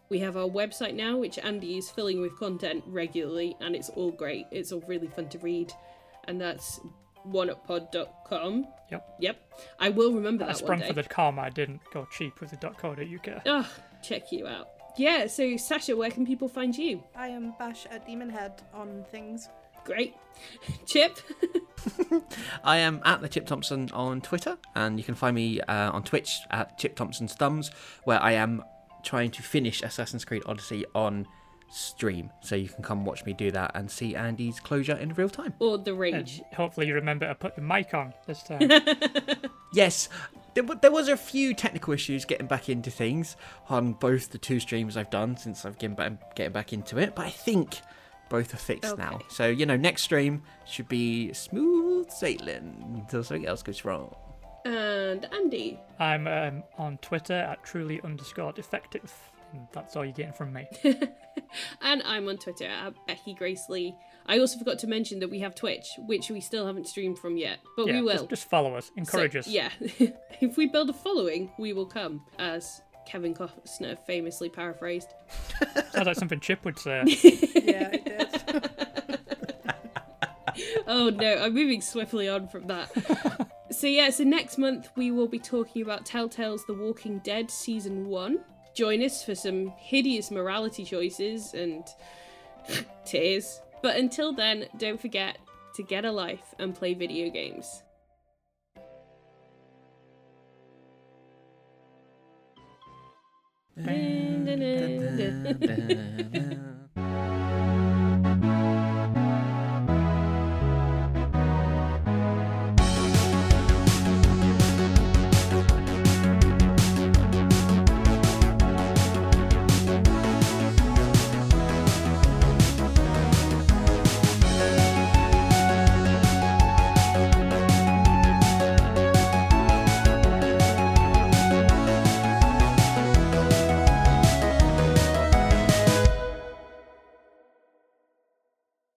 We have our website now, which Andy is filling with content regularly, and it's all great. It's all really fun to read, and that's oneupod.com. Yep. Yep. I will remember I that sprung one for the com. I didn't go cheap with the .co.uk. Oh, check you out. Yeah, so Sasha, where can people find you? I am Bash at Demonhead on things. Great. Chip? I am at the Chip Thompson on Twitter, and you can find me uh, on Twitch at Chip Thompson's Thumbs, where I am trying to finish Assassin's Creed Odyssey on stream. So you can come watch me do that and see Andy's closure in real time. or the And Rage? hopefully you remember to put the mic on this time. Yes, there, there was a few technical issues getting back into things on both the two streams I've done since I've getting back, getting back into it, but I think both are fixed now. So, you know, next stream should be smooth sailing until something else goes wrong. And Andy. I'm um, on Twitter at truly underscore defective. That's all you're getting from me. And I'm on Twitter at Becky Grace Lee. I also forgot to mention that we have Twitch, which we still haven't streamed from yet, but yeah, we will. Just, just follow us. So, Encourage us. Yeah. if we build a following, we will come, as Kevin Costner famously paraphrased. Sounds like something Chip would say. Yeah, it does. oh no, I'm moving swiftly on from that. so yeah, so next month we will be talking about Telltale's The Walking Dead season one. Join us for some hideous morality choices and tears. But until then, don't forget to get a life and play video games. Da.